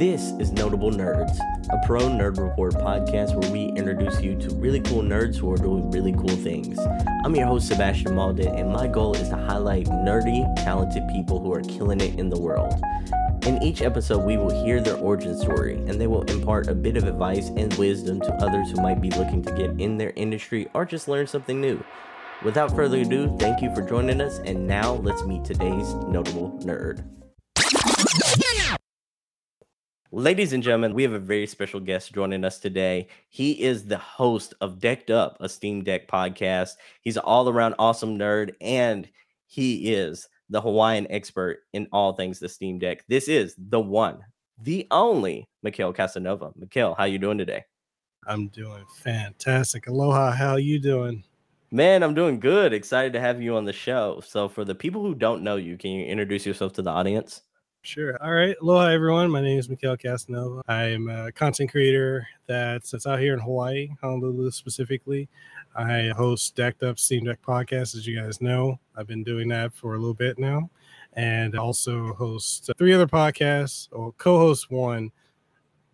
This is Notable Nerds, a ProNerd Report podcast where we introduce you to really cool nerds who are doing really cool things. I'm your host, Sebastian Malden, and my goal is to highlight nerdy, talented people who are killing it in the world. In each episode, we will hear their origin story, and they will impart a bit of advice and wisdom to others who might be looking to get in their industry or just learn something new. Without further ado, thank you for joining us, and now let's meet today's notable nerd. Ladies and gentlemen, we have a very special guest joining us today. He is the host of Decked Up, a Steam Deck podcast. He's an all around awesome nerd, and he is the Hawaiian expert in all things the Steam Deck. This is the one, the only Mekel Kasanova. Mekel, how you doing today? I'm doing fantastic. Aloha, how you doing? Man, I'm doing good. Excited to have you on the show. So, for the people who don't know you, can you introduce yourself to the audience? Sure. All right. Aloha, everyone. My name is Mekel Kasanova. I'm a content creator that's, that's out here in Hawaii, Honolulu specifically. I host Decked Up Steam Deck podcast, as you guys know. I've been doing that for a little bit now, and also host three other podcasts, or co-host one,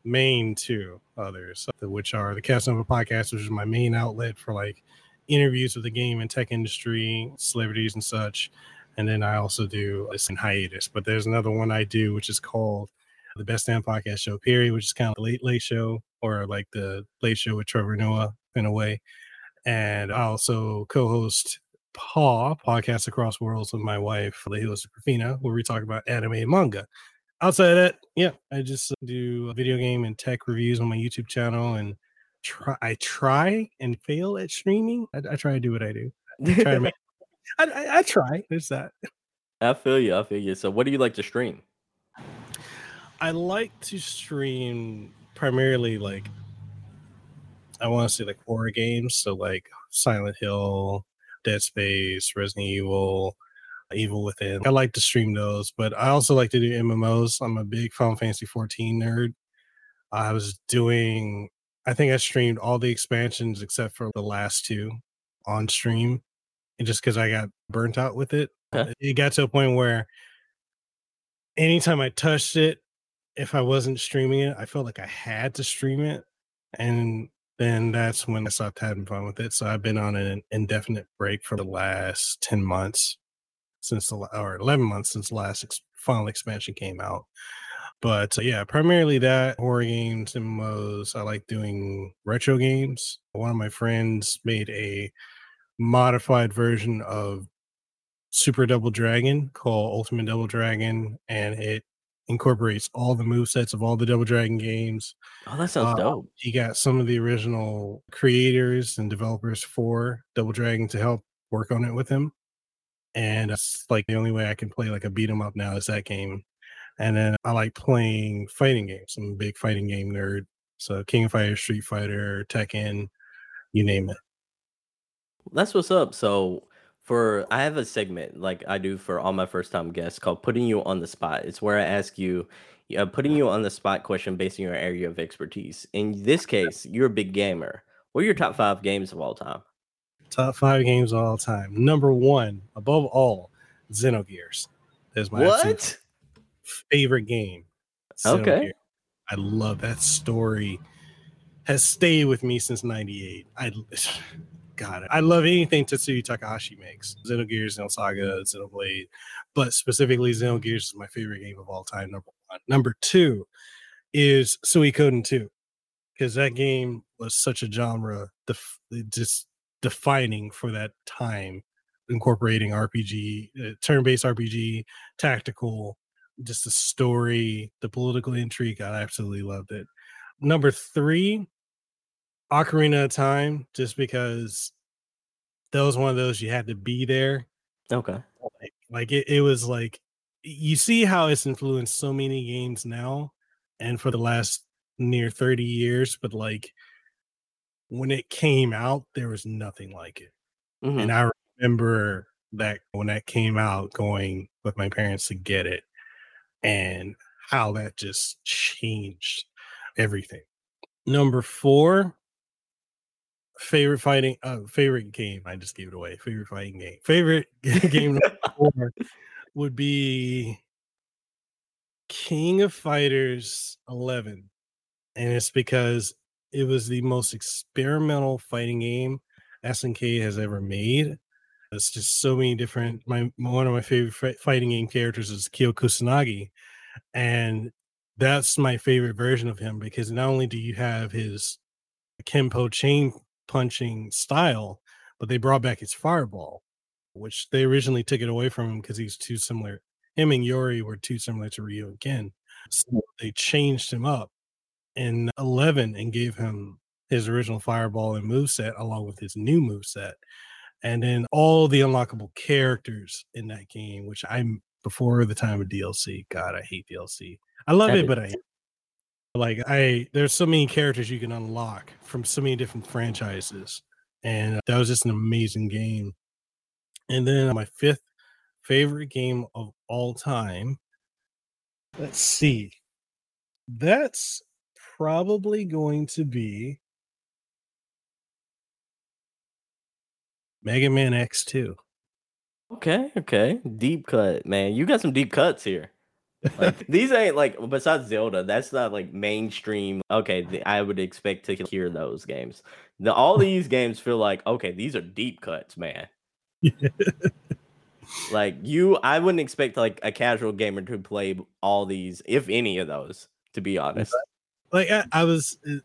main two others, which are the Kasanova podcast, which is my main outlet for like interviews with the game and tech industry, celebrities, and such and then I also do this in hiatus. But there's another one I do, which is called the Best Damn Podcast Show, period, which is kind of the late late show or like the late show with Trevor Noah in a way. And I also co-host Paw Podcast Across Worlds with my wife, Lehua Sukrafina, where we talk about anime and manga. Outside of that, yeah, I just uh, do video game and tech reviews on my YouTube channel and try I try and fail at streaming. I, I try to do what I do. I try to make I, I, I try. There's that. I feel you. I feel you. So, what do you like to stream? I like to stream primarily like I want to say like horror games, so like Silent Hill, Dead Space, Resident Evil, Evil Within. I like to stream those, but I also like to do MMOs. I'm a big Final Fantasy 14 nerd. I was doing, I think I streamed all the expansions except for the last two on stream and just because I got burnt out with it. Okay. It got to a point where anytime I touched it, if I wasn't streaming it, I felt like I had to stream it. And then that's when I stopped having fun with it. So I've been on an indefinite break for the last 10 months since the, or 11 months since the last ex- final expansion came out. But uh, yeah, primarily that horror games, and MMOs. I like doing retro games. One of my friends made a modified version of Super Double Dragon called Ultimate Double Dragon, and it incorporates all the move sets of all the Double Dragon games. Oh, that sounds uh, dope. He got some of the original creators and developers for Double Dragon to help work on it with him. And it's like the only way I can play like a beat 'em up now is that game. And then I like playing fighting games. I'm a big fighting game nerd. So King of Fighters, Street Fighter, Tekken, you name it. That's what's up. So for I have a segment like I do for all my first time guests called putting you on the spot. It's where I ask you uh, putting you on the spot question based on your area of expertise. In this case, you're a big gamer. What are your top five games of all time? Top five games of all time. Number one, above all, Xenogears. That's my what favorite game. Xenogears. Okay. I love that story. Has stayed with me since '98. I God, I love anything Tetsuya Takahashi makes. Xenogears, Xenosaga, Xenoblade, but specifically Xenogears is my favorite game of all time. Number one. Number two is Suikoden 2, because that game was such a genre, def- just defining for that time, incorporating RPG, uh, turn-based RPG, tactical, just the story, the political intrigue. I absolutely loved it. Number three Ocarina of Time, just because that was one of those you had to be there. Okay. Like, like it, it was like you see how it's influenced so many games now and for the last near 30 years, but like when it came out, there was nothing like it. Mm-hmm. And I remember that when that came out, going with my parents to get it and how that just changed everything. Number four favorite fighting uh favorite game i just gave it away favorite fighting game favorite game would be king of fighters 11 and it's because it was the most experimental fighting game snk has ever made. It's just so many different my one of my favorite fighting game characters is kyo kusanagi and that's my favorite version of him because not only do you have his Kenpo chain punching style, but they brought back his fireball, which they originally took it away from him because he's too similar. Him and Iori were too similar to Ryu and Ken. So they changed him up in 11 and gave him his original fireball and move set along with his new move set. And then all the unlockable characters in that game, which I'm before the time of DLC. God, I hate DLC. I love that it, but I like I there's so many characters you can unlock from so many different franchises, and that was just an amazing game. And then my fifth favorite game of all time. Let's see. That's probably going to be Mega Man X2. Okay, okay. Deep cut, man. You got some deep cuts here. Like these ain't like besides Zelda, that's not like mainstream. Okay, the, I would expect to hear those games. The, all these games feel like okay, these are deep cuts, man. like you, I wouldn't expect like a casual gamer to play all these, if any of those, to be honest. Like I, I was, uh,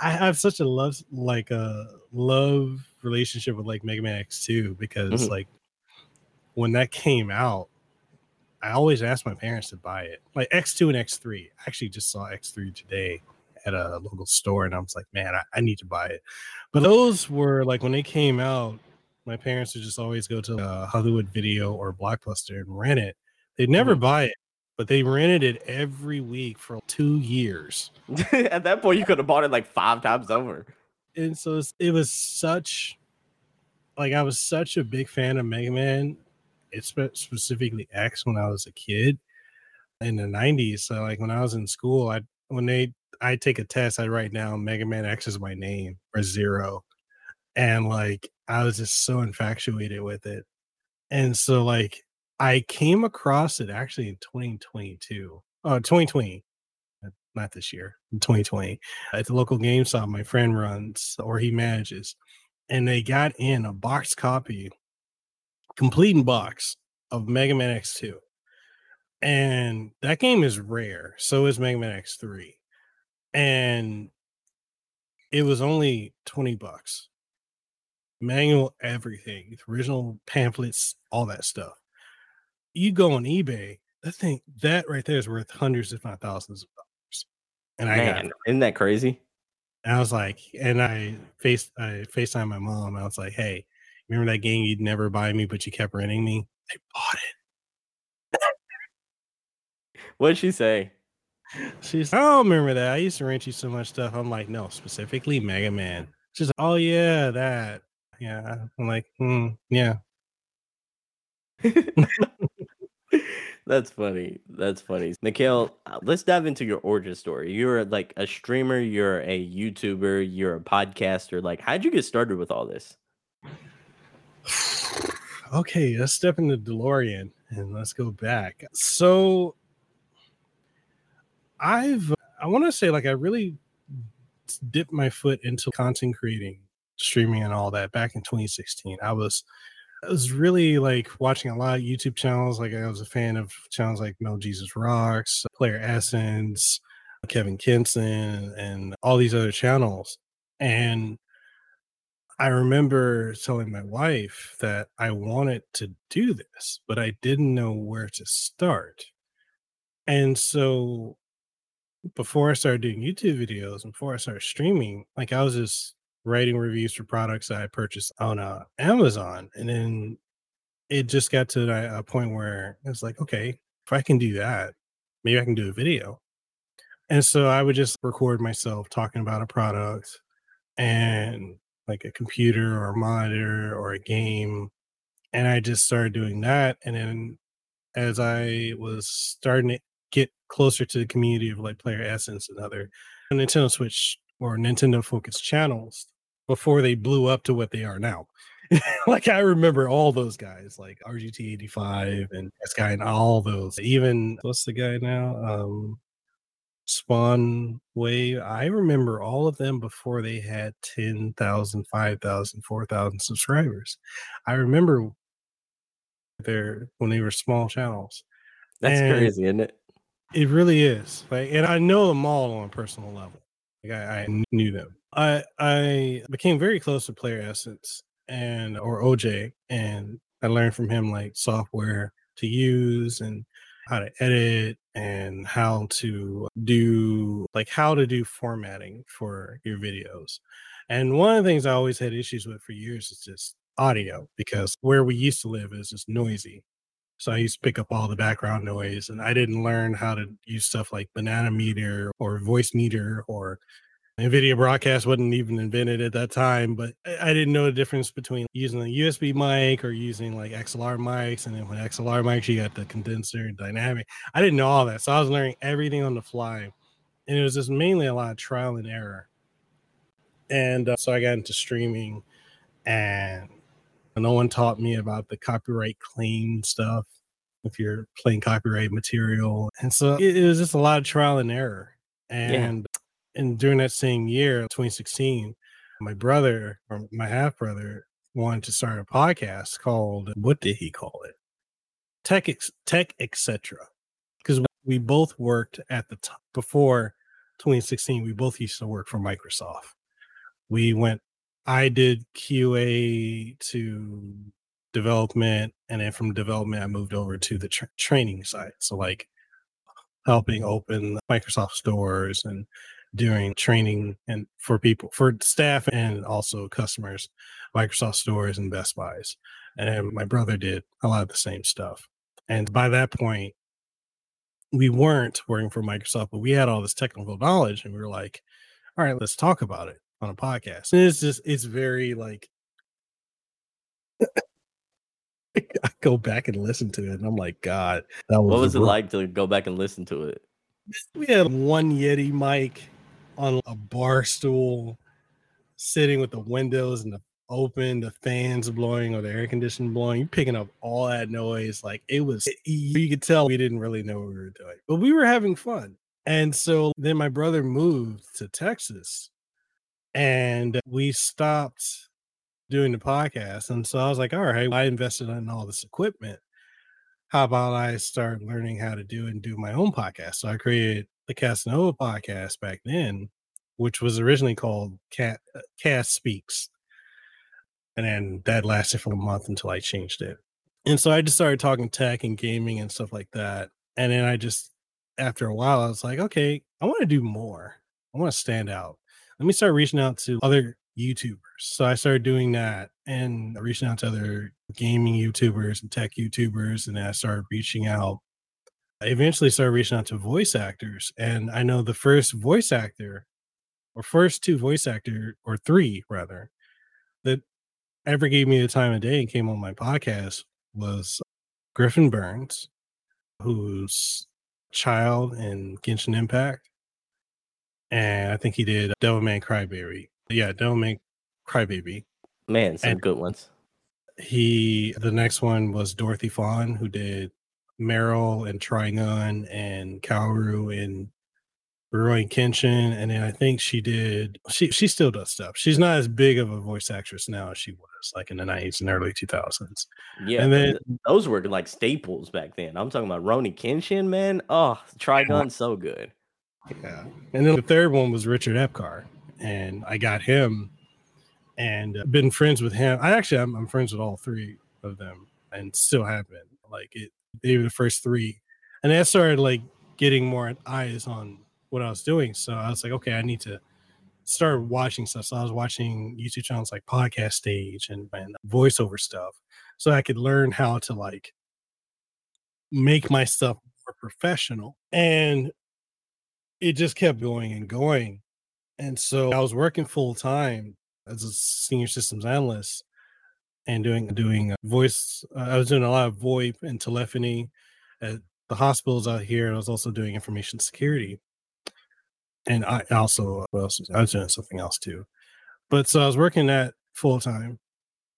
I have such a love, like a love relationship with like Mega Man X2 because mm-hmm. like when that came out, I always asked my parents to buy it. Like X2 and X3. I actually just saw X3 today at a local store and I was like, man, I, I need to buy it. But those were like when they came out, my parents would just always go to Hollywood video or Blockbuster and rent it. They'd never mm-hmm. buy it, but they rented it every week for two years. At that point, you could have bought it like five times over. And so it was such, like, I was such a big fan of Mega Man it's specifically X when I was a kid in the 90s. So like when I was in school, I when they I take a test, I write down Mega Man X is my name or zero. And like I was just so infatuated with it. And so like I came across it actually in 2022. Oh, uh, 2020. Not this year, 2020. At the local GameStop my friend runs or he manages. And they got in a box copy complete in box of Mega Man X2. And that game is rare. So is Mega Man X3. And it was only 20 bucks. Manual everything, original pamphlets, all that stuff. You go on eBay, that thing that right there is worth hundreds, if not thousands of dollars. And Man, I got isn't that crazy? I was like, and I faced I FaceTime my mom. I was like, hey, Remember that game you'd never buy me, but you kept renting me? I bought it. What'd she say? She's, I don't remember that. I used to rent you so much stuff. I'm like, no, specifically Mega Man. She's like, oh yeah, that. Yeah. I'm like, hmm, yeah. That's funny. That's funny. Mekel, uh, let's dive into your origin story. You're like a streamer, you're a YouTuber, you're a podcaster. Like, how'd you get started with all this? okay, let's step into DeLorean and let's go back. So I've I want to say like I really dipped my foot into content creating, streaming and all that back in 2016. I was I was really like watching a lot of YouTube channels. Like I was a fan of channels like Mel Jesus Rocks, Player Essence, Kevin Kinson, and all these other channels. And I remember telling my wife that I wanted to do this, but I didn't know where to start. And so before I started doing YouTube videos, before I started streaming, like I was just writing reviews for products I purchased on uh, Amazon. And then it just got to a point where it's like, okay, if I can do that, maybe I can do a video. And so I would just record myself talking about a product and like a computer or a monitor or a game. And I just started doing that. And then as I was starting to get closer to the community of like Player Essence and other Nintendo Switch or Nintendo focused channels, before they blew up to what they are now. like I remember all those guys, like RGT eighty five and this guy and all those. Even what's the guy now? Um, Spawn Wave. I remember all of them before they had 10,000, 5,000, 4,000 subscribers. I remember there when they were small channels. That's and crazy, isn't it? It really is. Like, and I know them all on a personal level. Like I, I knew them. I I became very close to Player Essence and or OJ, and I learned from him like software to use and how to edit and how to do like how to do formatting for your videos. And one of the things I always had issues with for years is just audio because where we used to live is just noisy. So I used to pick up all the background noise and I didn't learn how to use stuff like banana meter or Voicemeeter or NVIDIA broadcast wasn't even invented at that time, but I didn't know the difference between using a USB mic or using like XLR mics. And then with XLR mics, you got the condenser and dynamic. I didn't know all that. So I was learning everything on the fly. And it was just mainly a lot of trial and error. And uh, so I got into streaming and no one taught me about the copyright claim stuff if you're playing copyright material. And so it, it was just a lot of trial and error. And and during that same year, 2016, my brother or my half brother wanted to start a podcast called what did he call it? Tech Tech etc. Because we both worked at the top before 2016. We both used to work for Microsoft. We went. I did QA to development, and then from development, I moved over to the tra- training side. So like helping open Microsoft stores and doing training and for people for staff and also customers microsoft stores and best buys and my brother did a lot of the same stuff and by that point we weren't working for microsoft but we had all this technical knowledge and we were like all right let's talk about it on a podcast and it's just it's very like I go back and listen to it, and I'm like, God, that was. What was it like to go back and listen to it? We had one Yeti mic on a bar stool, sitting with the windows and the open, the fans blowing or the air conditioning blowing. You're picking up all that noise. Like it was, eh, eh, you could tell we didn't really know what we were doing, but we were having fun. And so then my brother moved to Texas and we stopped doing the podcast. And so I was like, all right, I invested in all this equipment. How about I start learning how to do and do my own podcast? So I created the Kasanova podcast back then, which was originally called Cat uh, Cast Speaks, and then that lasted for a month until I changed it. And so I just started talking tech and gaming and stuff like that. And then I just, after a while, I was like, okay, I want to do more. I want to stand out. Let me start reaching out to other YouTubers. So I started doing that and reaching out to other gaming YouTubers and tech YouTubers. And I started reaching out I eventually started reaching out to voice actors. And I know the first voice actor, or first two voice actor, or three rather, that ever gave me the time of day and came on my podcast was Griffin Burns, who's Childe in Genshin Impact. And I think he did Devilman Crybaby. Yeah, Devilman Crybaby. Man, some and good ones. He the next one was Dorothy Fahn, who did Meryl and Trigun and Kaoru and Rurouni Kenshin, and then I think she did. She she still does stuff. She's not as big of a voice actress now as she was like in the nineties and early two thousands. Yeah, and then those were like staples back then. I'm talking about Rurouni Kenshin, man. Oh, Trigun, so good. Yeah, and then the third one was Richard Epcar, and I got him, and been friends with him. I actually I'm, I'm friends with all three of them, and still have been. Like it, they were the first three, and I started like getting more eyes on what I was doing. So I was like, okay, I need to start watching stuff. So I was watching YouTube channels like Podcast Stage and, and voiceover stuff, so I could learn how to like make my stuff more professional. And it just kept going and going. And so I was working full time as a senior systems analyst and doing doing voice. Uh, I was doing a lot of VoIP and telephony at the hospitals out here, I was also doing information security. And I also, what else? was, I was doing something else too. But so I was working that full time.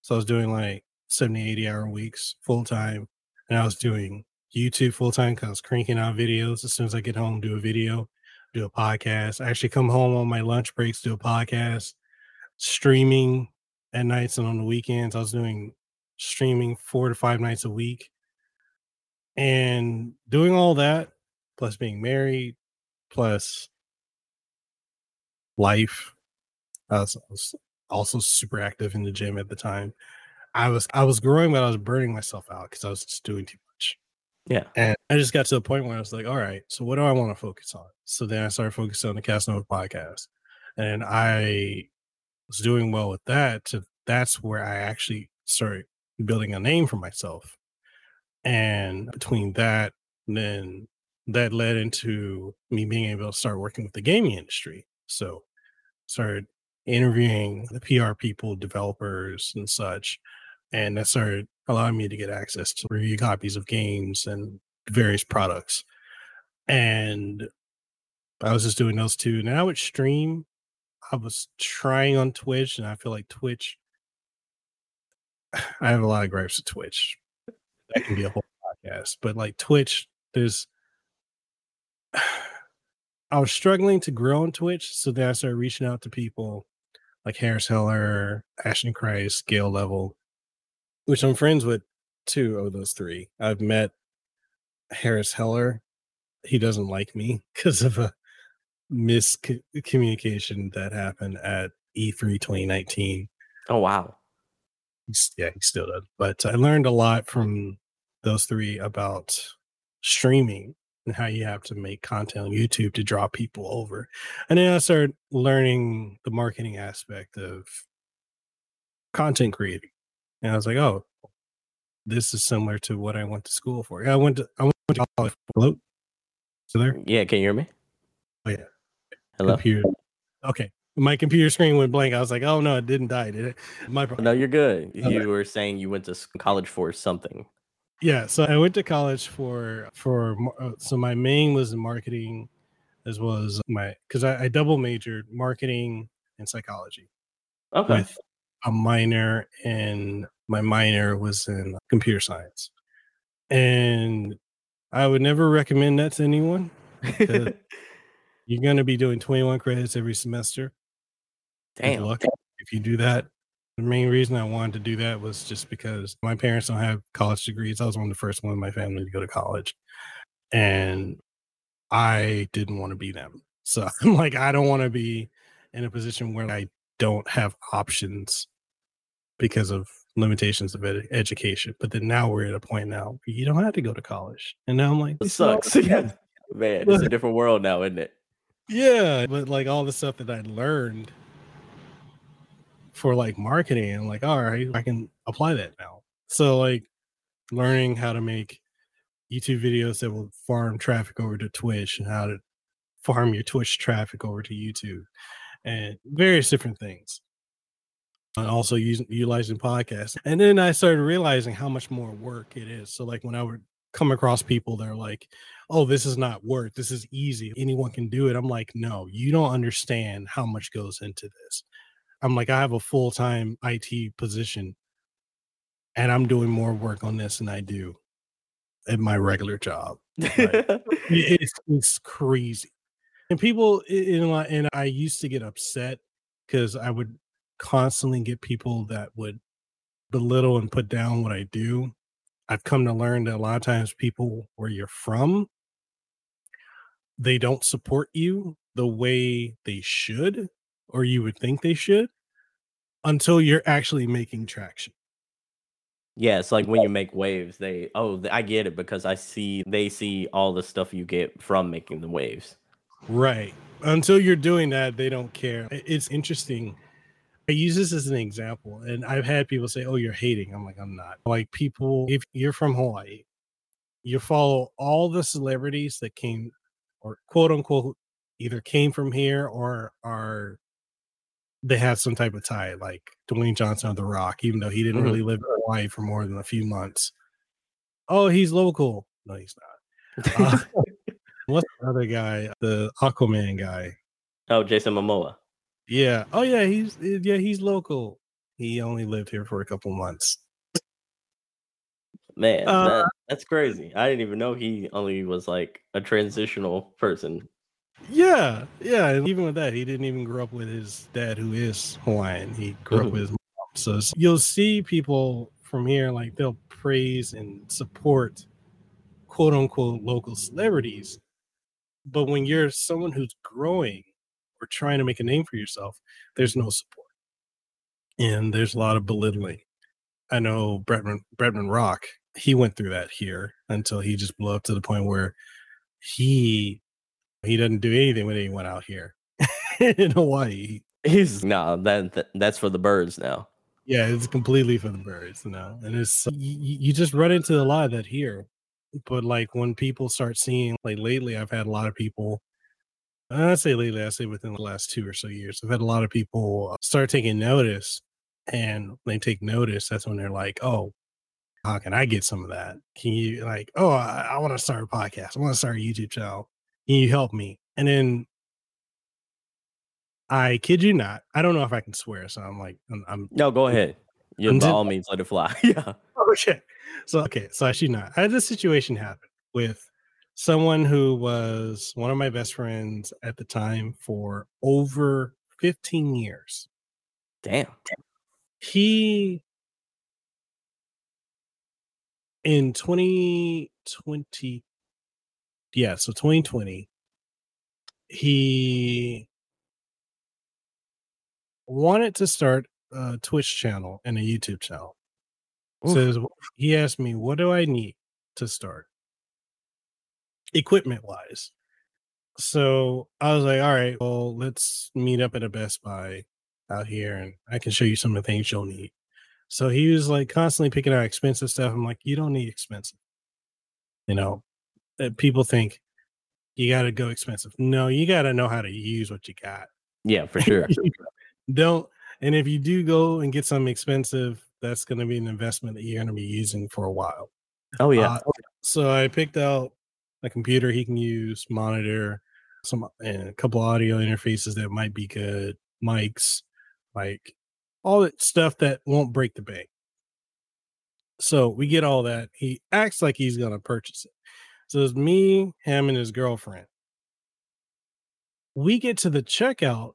So I was doing like 70, 80 hour weeks full time. And I was doing YouTube full time because I was cranking out videos. As soon as I get home, do a video, do a podcast. I actually come home on my lunch breaks, do a podcast, streaming at nights and on the weekends. I was doing streaming four to five nights a week. And doing all that, plus being married, plus life. I was, I was also super active in the gym at the time. I was I was growing, but I was burning myself out because I was just doing too much. Yeah. And I just got to the point where I was like, all right, so what do I want to focus on? So then I started focusing on the Kasanova podcast. And I was doing well with that. To that's where I actually started building a name for myself. And between that, then that led into me being able to start working with the gaming industry. So started interviewing the PR people, developers, and such. And that started allowing me to get access to review copies of games and various products. And I was just doing those two. Now with stream, I was trying on Twitch, and I feel like Twitch. I have a lot of gripes with Twitch. That can be a whole podcast, but like Twitch, there's. I was struggling to grow on Twitch, so then I started reaching out to people like Harris Heller, Ashton Christ, Gael Level, which I'm friends with two of those three. I've met Harris Heller. He doesn't like me because of a miscommunication that happened at E3 2019. Oh wow. He's, yeah, he still does. But I learned a lot from those three about streaming and how you have to make content on YouTube to draw people over. And then I started learning the marketing aspect of content creating. And I was like, oh, this is similar to what I went to school for. Yeah, I went to I went to college. Hello? So there? Yeah, can you hear me? Oh yeah. Hello. Computer. Okay. My computer screen went blank. I was like, oh no, it didn't die, did it? My problem. No, you're good. Okay. You were saying you went to college for something. Yeah, so I went to college for for uh, so my main was in marketing, as well as my because I, I double majored marketing and psychology Okay. with a minor and my minor was in computer science, and I would never recommend that to anyone. You're going to be doing 21 credits every semester. Damn. luck if you do that. The main reason I wanted to do that was just because my parents don't have college degrees. I was one of the first one in my family to go to college. And I didn't want to be them. So I'm like, I don't want to be in a position where I don't have options because of limitations of ed- education. But then now we're at a point now where you don't have to go to college. And now I'm like, It sucks. Yeah. Man, it's a different world now, isn't it? Yeah, but like all the stuff that I learned for like marketing, I'm like, all right, I can apply that now. So like learning how to make YouTube videos that will farm traffic over to Twitch and how to farm your Twitch traffic over to YouTube and various different things. And also using utilizing podcasts. And then I started realizing how much more work it is. So like when I would come across people that are like, oh, this is not work. This is easy. Anyone can do it. I'm like, no, you don't understand how much goes into this. I'm like, I have a full time IT position and I'm doing more work on this than I do at my regular job. It- It's, it's crazy. And people in and I used to get upset because I would constantly get people that would belittle and put down what I do. I've come to learn that a lot of times people where you're from, they don't support you the way they should, or you would think they should, until you're actually making traction. yeah, it's like when you make waves, they oh, I get it because I see they see all the stuff you get from making the waves. Right. Until you're doing that, they don't care. It's interesting. I use this as an example, and I've had people say, Oh, you're hating. I'm like, I'm not. Like, people, if you're from Hawaii, you follow all the celebrities that came, or quote unquote, either came from here or are they have some type of tie, like Dwayne Johnson of The Rock, even though he didn't Mhm. really live in Hawaii for more than a few months. Oh, he's local. No, he's not. Uh, What's the other guy? The Aquaman guy. oh, Jason Momoa. Yeah. Oh yeah, he's yeah, he's local. He only lived here for a couple months. Man, Uh, that, that's crazy. I didn't even know he only was like a transitional person. Yeah, yeah. And even with that, he didn't even grow up with his dad, who is Hawaiian. He grew up Mhm. with his mom. So you'll see people from here, like they'll praise and support quote unquote local celebrities. But when you're someone who's growing or trying to make a name for yourself, there's no support. And there's a lot of belittling. I know Bretman Bretman Rock, he went through that here until he just blew up to the point where he he doesn't do anything he went out here in Hawaii. He's no, that, that that's for the birds now. Yeah, it's completely for the birds, know. And it's you, you just run into a lot of that here. But like when people start seeing, like lately, I've had a lot of people. I say lately, I say within the last two or so years, I've had a lot of people uh, start taking notice, and when they take notice. That's when they're like, "Oh, how can I get some of that? Can you like, oh, I, I want to start a podcast. I want to start a YouTube channel. Can you help me?" And then I kid you not, I don't know if I can swear, so I'm like, I'm, I'm No, go ahead. You by all means let it fly. yeah. Oh, okay. So okay, so I should not. I had this situation happen with someone who was one of my best friends at the time for over 15 years. Damn. He in 2020 yeah, so 2020 he wanted to start a Twitch channel and a YouTube channel. Oof. says he asked me what do i need to start equipment wise so i was like all right well let's meet up at a best buy out here and i can show you some of the things you'll need so he was like constantly picking out expensive stuff. I'm like you don't need expensive. You know uh, people think you got to go expensive. No you got to know how to use what you got. Yeah, for sure. don't and if you do go and get something expensive that's going to be an investment that you're going to be using for a while. Oh yeah. uh, so i picked out a computer he can use monitor some and a couple audio interfaces that might be good mics like all that stuff that won't break the bank so we get all that he acts like he's going to purchase it so it's me him and his girlfriend we get to the checkout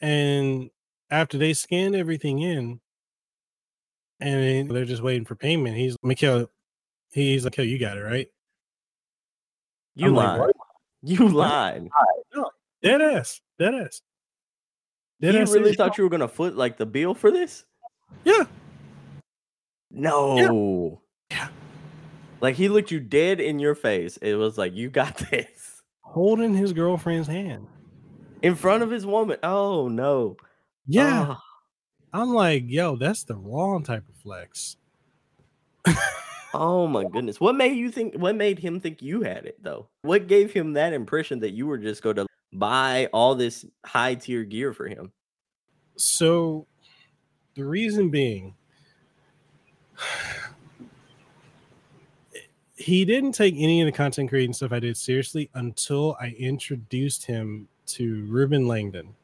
and after they scan everything in and they're just waiting for payment he's Mekel he's like, "Oh, you got it right." you like, lied. "What?" you lied. Dead ass, dead ass. Dead You really thought you were gonna foot like the bill for this? Yeah, No. Yeah. Like he looked you dead in your face. It was like you got this holding his girlfriend's hand. in front of his woman. Oh no. Yeah, Ah, I'm like, yo, that's the wrong type of flex. oh my goodness. What made you think? What made him think you had it though? What gave him that impression that you were just going to buy all this high tier gear for him? So, the reason being, he didn't take any of the content creating stuff I did seriously until I introduced him to Ruben Langdon,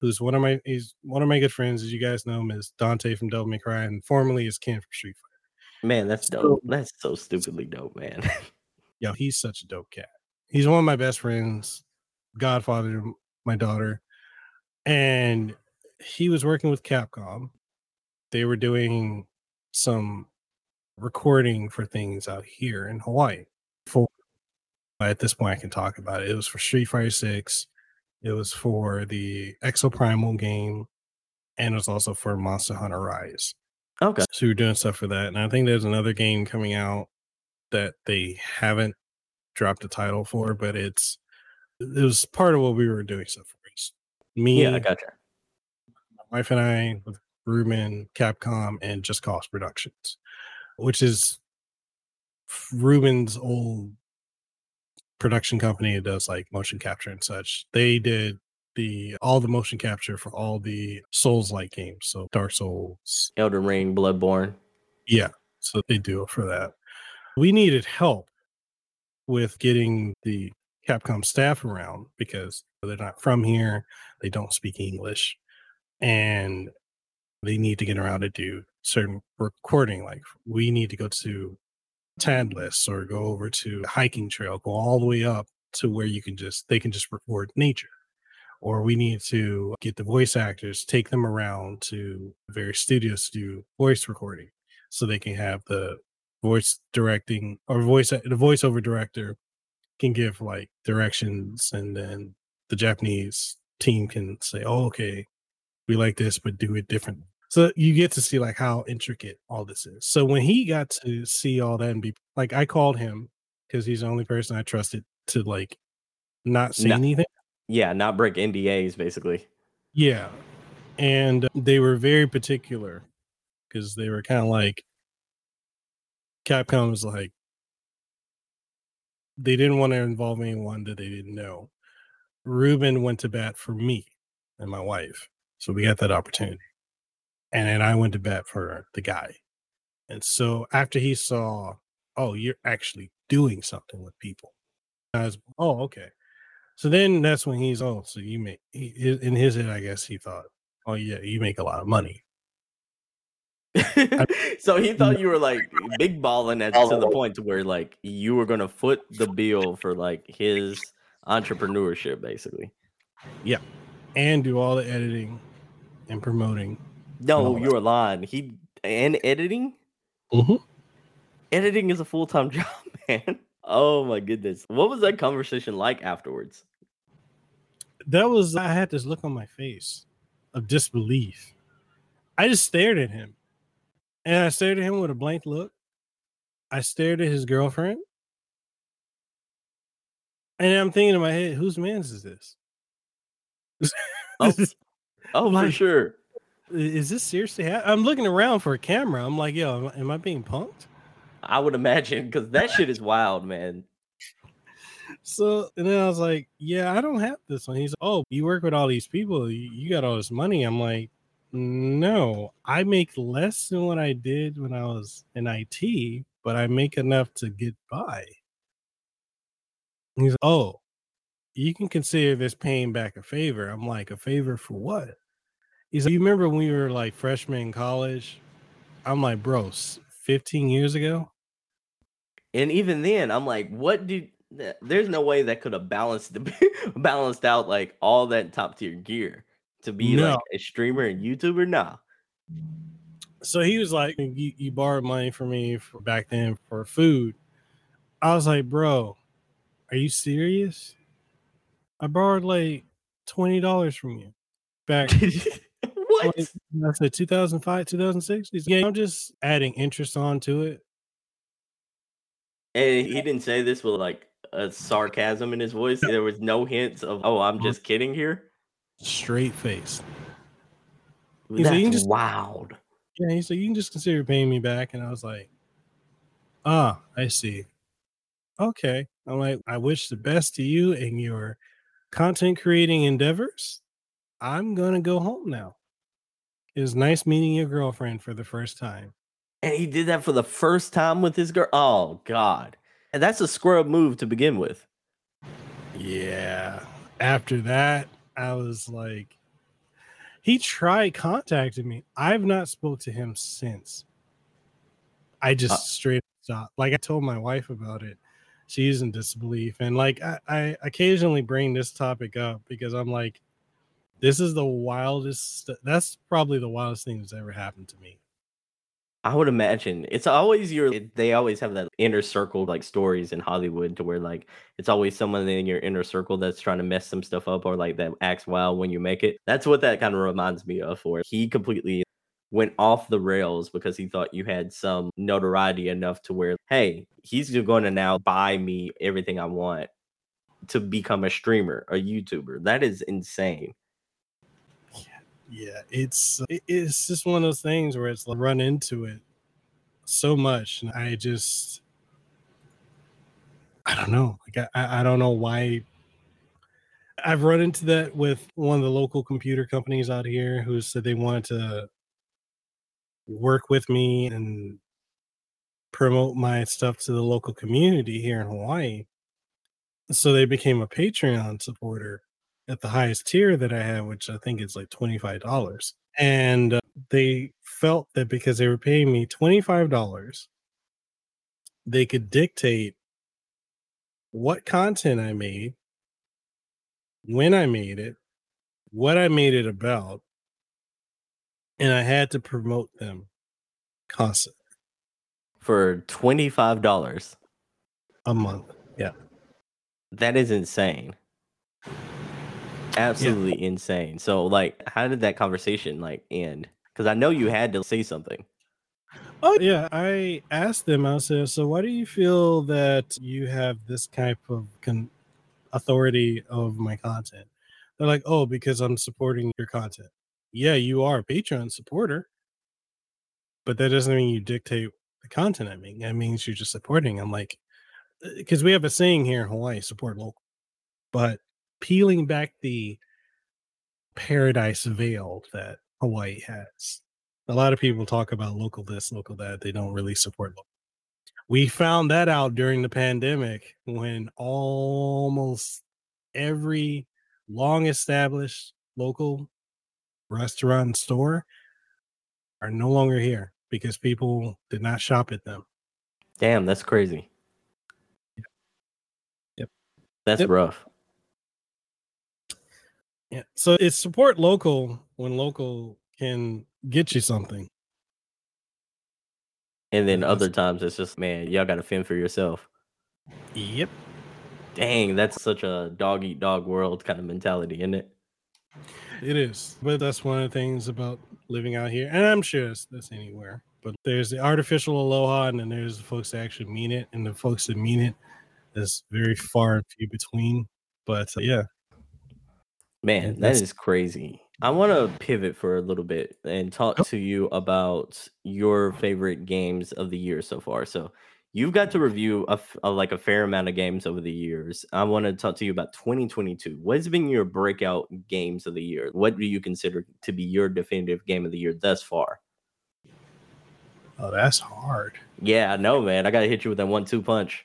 who's one of my he's one of my good friends. As you guys know him as Dante from Devil May Cry, and formerly as Ken from Street Fighter. Man, that's So- dope. That's so stupidly dope, man. Yo, he's such a dope cat. He's one of my best friends, godfather to my daughter. And he was working with Capcom. They were doing some recording for things out here in Hawaii. For at this point, I can talk about it. It was for Street Fighter 6, it was for the Exoprimal game, and it was also for Monster Hunter Rise. okay. So we we're doing stuff for that. And I think there's another game coming out that they haven't dropped a title for, but it's it was part of what we were doing stuff for. It's Me, Yeah, I gotcha. my wife and I with Ruben, Capcom, and Just Cause Productions, which is Ruben's old production company that does like motion capture and such. They did the all the motion capture for all the Souls like games. So Dark Souls, Elden Ring, Bloodborne. Yeah, so they do it for that. We needed help with getting the Capcom staff around because they're not from here, they don't speak English, and they need to get around to do certain recording. Like we need to go to Tadless or go over to hiking trail, go all the way up to where you can just they can just record nature. Or we need to get the voice actors, take them around to various studios to do voice recording so they can have the voice directing or voice the voiceover director can give like directions and then the Japanese team can say, Oh, okay, we like this, but do it different. So you get to see like how intricate all this is. So when he got to see all that and be like, I called him because he's the only person I trusted to like not say anything. Yeah, not break NDAs basically. Yeah. And uh, they were very particular because they were kind of like Capcom was like they didn't want to involve anyone that they didn't know. Ruben went to bat for me and my wife. So we got that opportunity. And then I went to bat for the guy. And so after he saw, oh, you're actually doing something with people. I was, oh, okay. So then that's when he's, oh, so you make, he, in his head, I guess he thought, oh, yeah, you make a lot of money. so he thought you were like big balling at to the point to where like you were gonna foot the bill for like his entrepreneurship, basically. Yeah, and do all the editing and promoting. No, you're lying. He and editing. Mm-hmm. Editing is a full time job, man. Oh my goodness, what was that conversation like afterwards? That was I had this look on my face of disbelief. I just stared at him and I stared at him with a blank look. I stared at his girlfriend. And I'm thinking in my head, whose man's is this? oh, oh like, for sure. Is this seriously? Ha- I'm looking around for a camera. I'm like, yo, am I, am I being punked? I would imagine because that shit is wild, man. So and then I was like, yeah, I don't have this one. He's, like, oh, you work with all these people. You, you got all this money. I'm like, no, I make less than what I did when I was in IT, but I make enough to get by. He's like, oh, you can consider this paying back a favor. I'm like, a favor for what? He's like, you remember when we were like freshmen in college? I'm like, bro, 15 years ago. And even then, I'm like, what did there's no way that could have balanced the balanced out like all that top tier gear to be no. like a streamer and YouTuber? Nah. So he was like, you, you borrowed money from me for back then for food. I was like, bro, are you serious? I borrowed like twenty dollars from you back. what? I said 2005, 2006. Yeah, I'm just adding interest onto it. And he didn't say this with like a sarcasm in his voice. There was no hints of, "Oh, I'm mm. just kidding here." Straight face. He's That's like, just, wild. Yeah, he said, You can just consider paying me back. And I was like, Ah, I see. Okay. I'm like, I wish the best to you and your content creating endeavors. I'm going to go home now. It was nice meeting your girlfriend for the first time. And he did that for the first time with his girl. Oh, God. And that's a square move to begin with. Yeah. After that, I was like, he tried contacting me. I've not spoke to him since. I just uh, straight stopped. Like I told my wife about it. She's in disbelief. And like I, I occasionally bring this topic up because I'm like, this is the wildest that's probably the wildest thing that's ever happened to me. I would imagine it's always your. They always have that inner circle like stories in Hollywood to where like it's always someone in your inner circle that's trying to mess some stuff up or like that acts wild when you make it. That's what that kind of reminds me of. For he completely went off the rails because he thought you had some notoriety enough to where hey he's going to now buy me everything I want to become a streamer, a YouTuber. That is insane yeah, it's uh, it's just one of those things where it's like run into it so much, and I just I don't know. Like I, I don't know why I've run into that with one of the local computer companies out here who said they wanted to work with me and promote my stuff to the local community here in Hawaii. So they became a Patreon supporter at the highest tier that I have, which I think is like $25. And uh, they felt that because they were paying me $25, they could dictate what content I made, when I made it, what I made it about, and I had to promote them constantly for $25 a month. Yeah. That is insane. Absolutely yeah. insane. So like how did that conversation like end? Cuz I know you had to say something. Oh yeah, I asked them. I said, "So why do you feel that you have this type of con- authority of my content?" They're like, "Oh, because I'm supporting your content." Yeah, you are a Patreon supporter, but that doesn't mean you dictate the content I make. That means you're just supporting. I'm like, because uh, we have a saying here in Hawaii: support local. But peeling back the paradise veil that Hawaii has a lot of people talk about local this, local that. They don't really support local. We found that out during the pandemic when almost every long established local restaurant and store are no longer here because people did not shop at them. Damn, that's crazy. Yep. Yep. That's yep. rough. Yeah. So it's support local when local can get you something. And then other times it's just, man, y'all got to fend for yourself. Yep. Dang, that's such a dog eat dog world kind of mentality, isn't it? It is. But that's one of the things about living out here. And I'm sure it's, that's anywhere. But there's the artificial aloha, and then there's the folks that actually mean it. And the folks that mean it is very far and few between. But uh, yeah. Man, that is crazy. I want to pivot for a little bit and talk to you about your favorite games of the year so far. So, you've got to review a, a, like a fair amount of games over the years. I want to talk to you about 2022. What's been your breakout games of the year? What do you consider to be your definitive game of the year thus far? Oh, that's hard. Yeah, I know, man. I got to hit you with that one-two punch.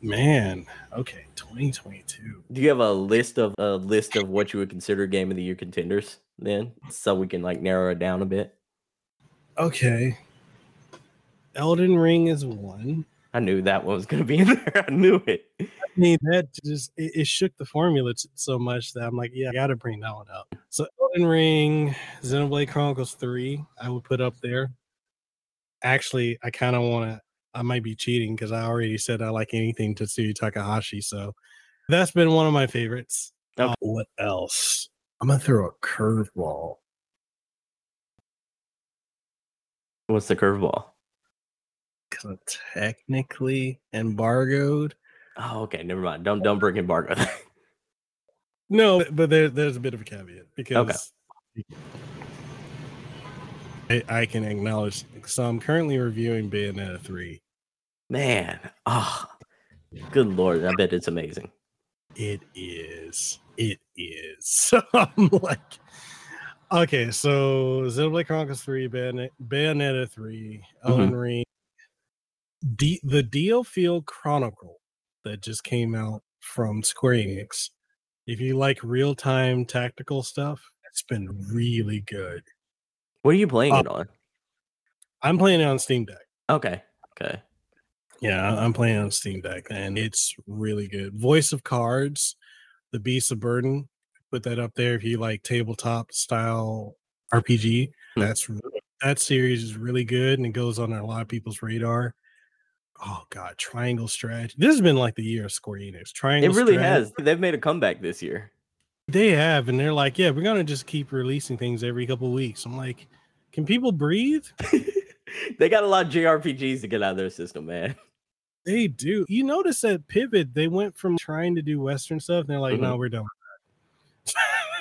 Man, okay, 2022. Do you have a list of a list of what you would consider game of the year contenders then, so we can like narrow it down a bit? Okay. Elden Ring is one. I knew that one was going to be in there. I knew it. I mean, that just it, it, shook the formula so much that I'm like, yeah, I got to bring that one up. So Elden Ring, Xenoblade Chronicles 3, I would put up there. Actually, I kind of want to I might be cheating because I already said I like anything Tetsuya Takahashi. So that's been one of my favorites. Okay. Uh, what else? I'm gonna throw a curveball. What's the curveball? Because technically embargoed. Oh, okay. Never mind. Don't don't bring embargo. no, but there, there's a bit of a caveat because okay. I, I can acknowledge. So I'm currently reviewing Bayonetta 3. Man, oh, good lord! I bet it's amazing. It is. It is. So I'm like, okay, so Xenoblade Chronicles 3, Bayonet, Bayonetta 3, Elden mm-hmm. Ring, D- the DioField Chronicle that just came out from Square Enix. If you like real time tactical stuff, it's been really good. What are you playing um, it on? I'm playing it on Steam Deck. Okay. Okay. Yeah, I'm playing on Steam Deck and it's really good. Voice of Cards, The Beast of Burden, put that up there if you like tabletop style RPG. Hmm. That's that series is really good and it goes on a lot of people's radar. Oh god, Triangle Strategy. This has been like the year of Square Enix. Triangle. It really Strategy. has. They've made a comeback this year. They have, and they're like, yeah, we're gonna just keep releasing things every couple weeks. I'm like, can people breathe? they got a lot of JRPGs to get out of their system, man. They do. You notice that pivot, they went from trying to do Western stuff, and they're like, mm-hmm. no, we're done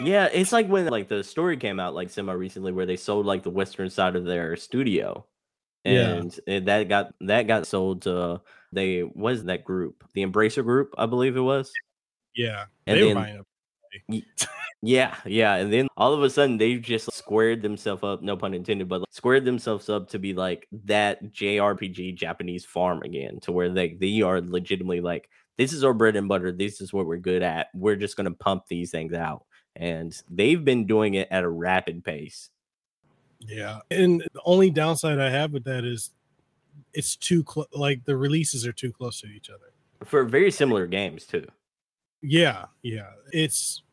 yeah, it's like when like the story came out like semi recently where they sold like the Western side of their studio. And yeah. that got that got sold to they was that group, the Embracer group, I believe it was. Yeah. And then yeah, yeah. And then all of a sudden they just squared themselves up, no pun intended, but like, squared themselves up to be like that JRPG Japanese farm again, to where they they are legitimately like, this is our bread and butter, this is what we're good at. We're just gonna pump these things out. And they've been doing it at a rapid pace. Yeah. And the only downside I have with that is it's too close like the releases are too close to each other. For very similar games too. Yeah, yeah. It's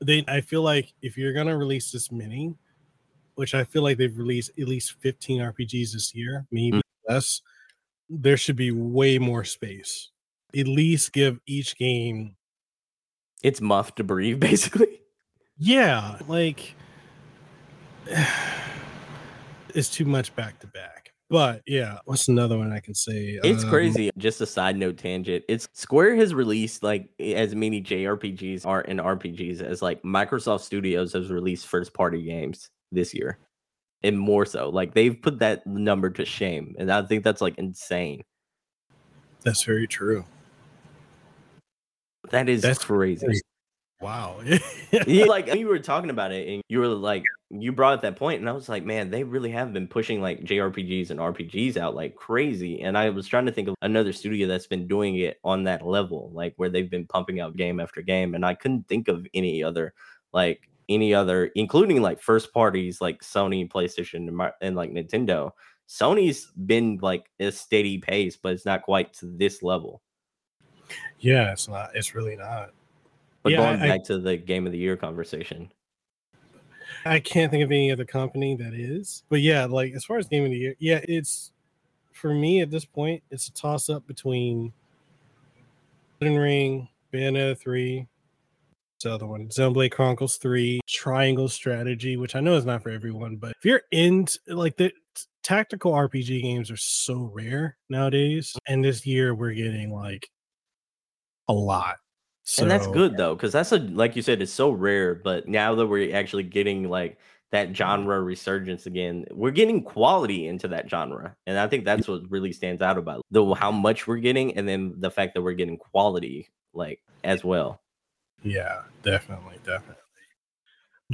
they I feel like if you're gonna release this many, which I feel like they've released at least 15 RPGs this year, maybe mm. less, there should be way more space. At least give each game it's muff to breathe, basically. Yeah, like it's too much back to back. But yeah, what's another one I can say? It's um, crazy. Just a side note tangent. It's Square has released like as many JRPGs are in RPGs as like Microsoft Studios has released first party games this year. And more so. Like they've put that number to shame. And I think that's like insane. That's very true. That is that's crazy. crazy. Wow. yeah, like you were talking about it and you were like you brought up that point and I was like, man, they really have been pushing like JRPGs and RPGs out like crazy. And I was trying to think of another studio that's been doing it on that level, like where they've been pumping out game after game. And I couldn't think of any other like any other, including like first parties like Sony, PlayStation, and, and like Nintendo. Sony's been like a steady pace, but it's not quite to this level. Yeah, it's not. It's really not. But yeah, going I, back to the game of the year conversation. I can't think of any other company that is. But yeah, like as far as game of the year, yeah, it's for me at this point, it's a toss up between Elden Ring, Bayonetta 3, the other one, Xenoblade Chronicles 3, Triangle Strategy, which I know is not for everyone, but if you're into like the tactical RPG games are so rare nowadays. And this year we're getting like a lot. So, and that's good though, because that's a like you said, it's so rare. But now that we're actually getting like that genre resurgence again, we're getting quality into that genre, and I think that's what really stands out about the how much we're getting, and then the fact that we're getting quality like as well. Yeah, definitely, definitely.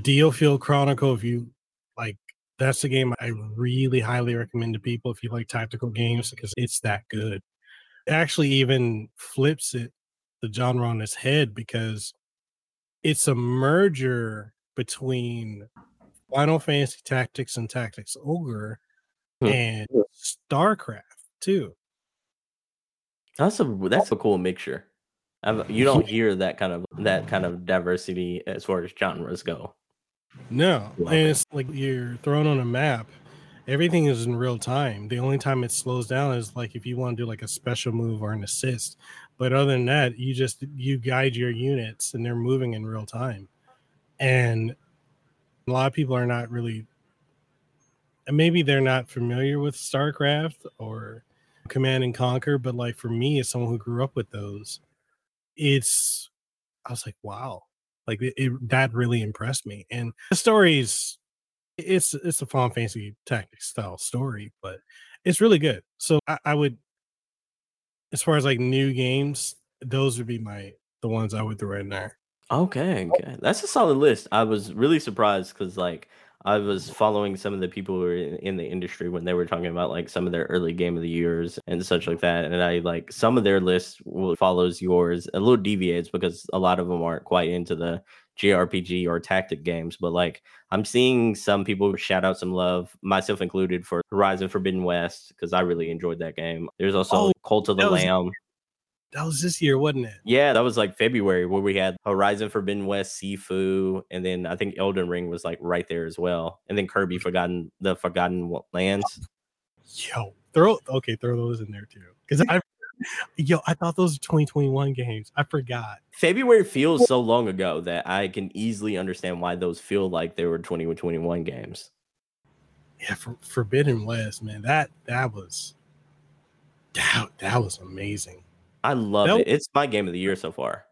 DioField Chronicle, if you like, that's a game I really highly recommend to people if you like tactical games because it's that good. It actually even flips it the genre on its head because it's a merger between Final Fantasy Tactics and Tactics Ogre hmm. and StarCraft too. That's a that's a cool mixture. I've, you don't hear that kind of that kind of diversity as far as genres go. No, and it's like you're thrown on a map. Everything is in real time. The only time it slows down is like if you want to do like a special move or an assist. But other than that, you just you guide your units and they're moving in real time. And a lot of people are not really and maybe they're not familiar with StarCraft or Command and Conquer, but like for me as someone who grew up with those, it's I was like, wow. Like it, it that really impressed me. And the stories it's it's a Final Fantasy Tactics style story, but it's really good. So I, I would as far as like new games, those would be my the ones I would throw in there. Okay, okay. That's a solid list. I was really surprised because like I was following some of the people who were in, in the industry when they were talking about like some of their early game of the years and such like that. And I like some of their lists follows yours a little deviates because a lot of them aren't quite into the JRPG or tactic games, but like I'm seeing some people shout out some love, myself included, for Horizon Forbidden West because I really enjoyed that game. There's also oh, Cult of the Lamb. That was this year, wasn't it? Yeah, that was like February where we had Horizon Forbidden West, Sifu, and then I think Elden Ring was like right there as well, and then Kirby Forgotten the Forgotten Lands. Yo, throw okay, throw those in there too because I Yo, I thought those were 2021 games. I forgot. February feels so long ago that I can easily understand why those feel like they were 2021 games. Yeah, for Forbidden West, man, that that was that that was amazing. I love that it. It's my game of the year so far.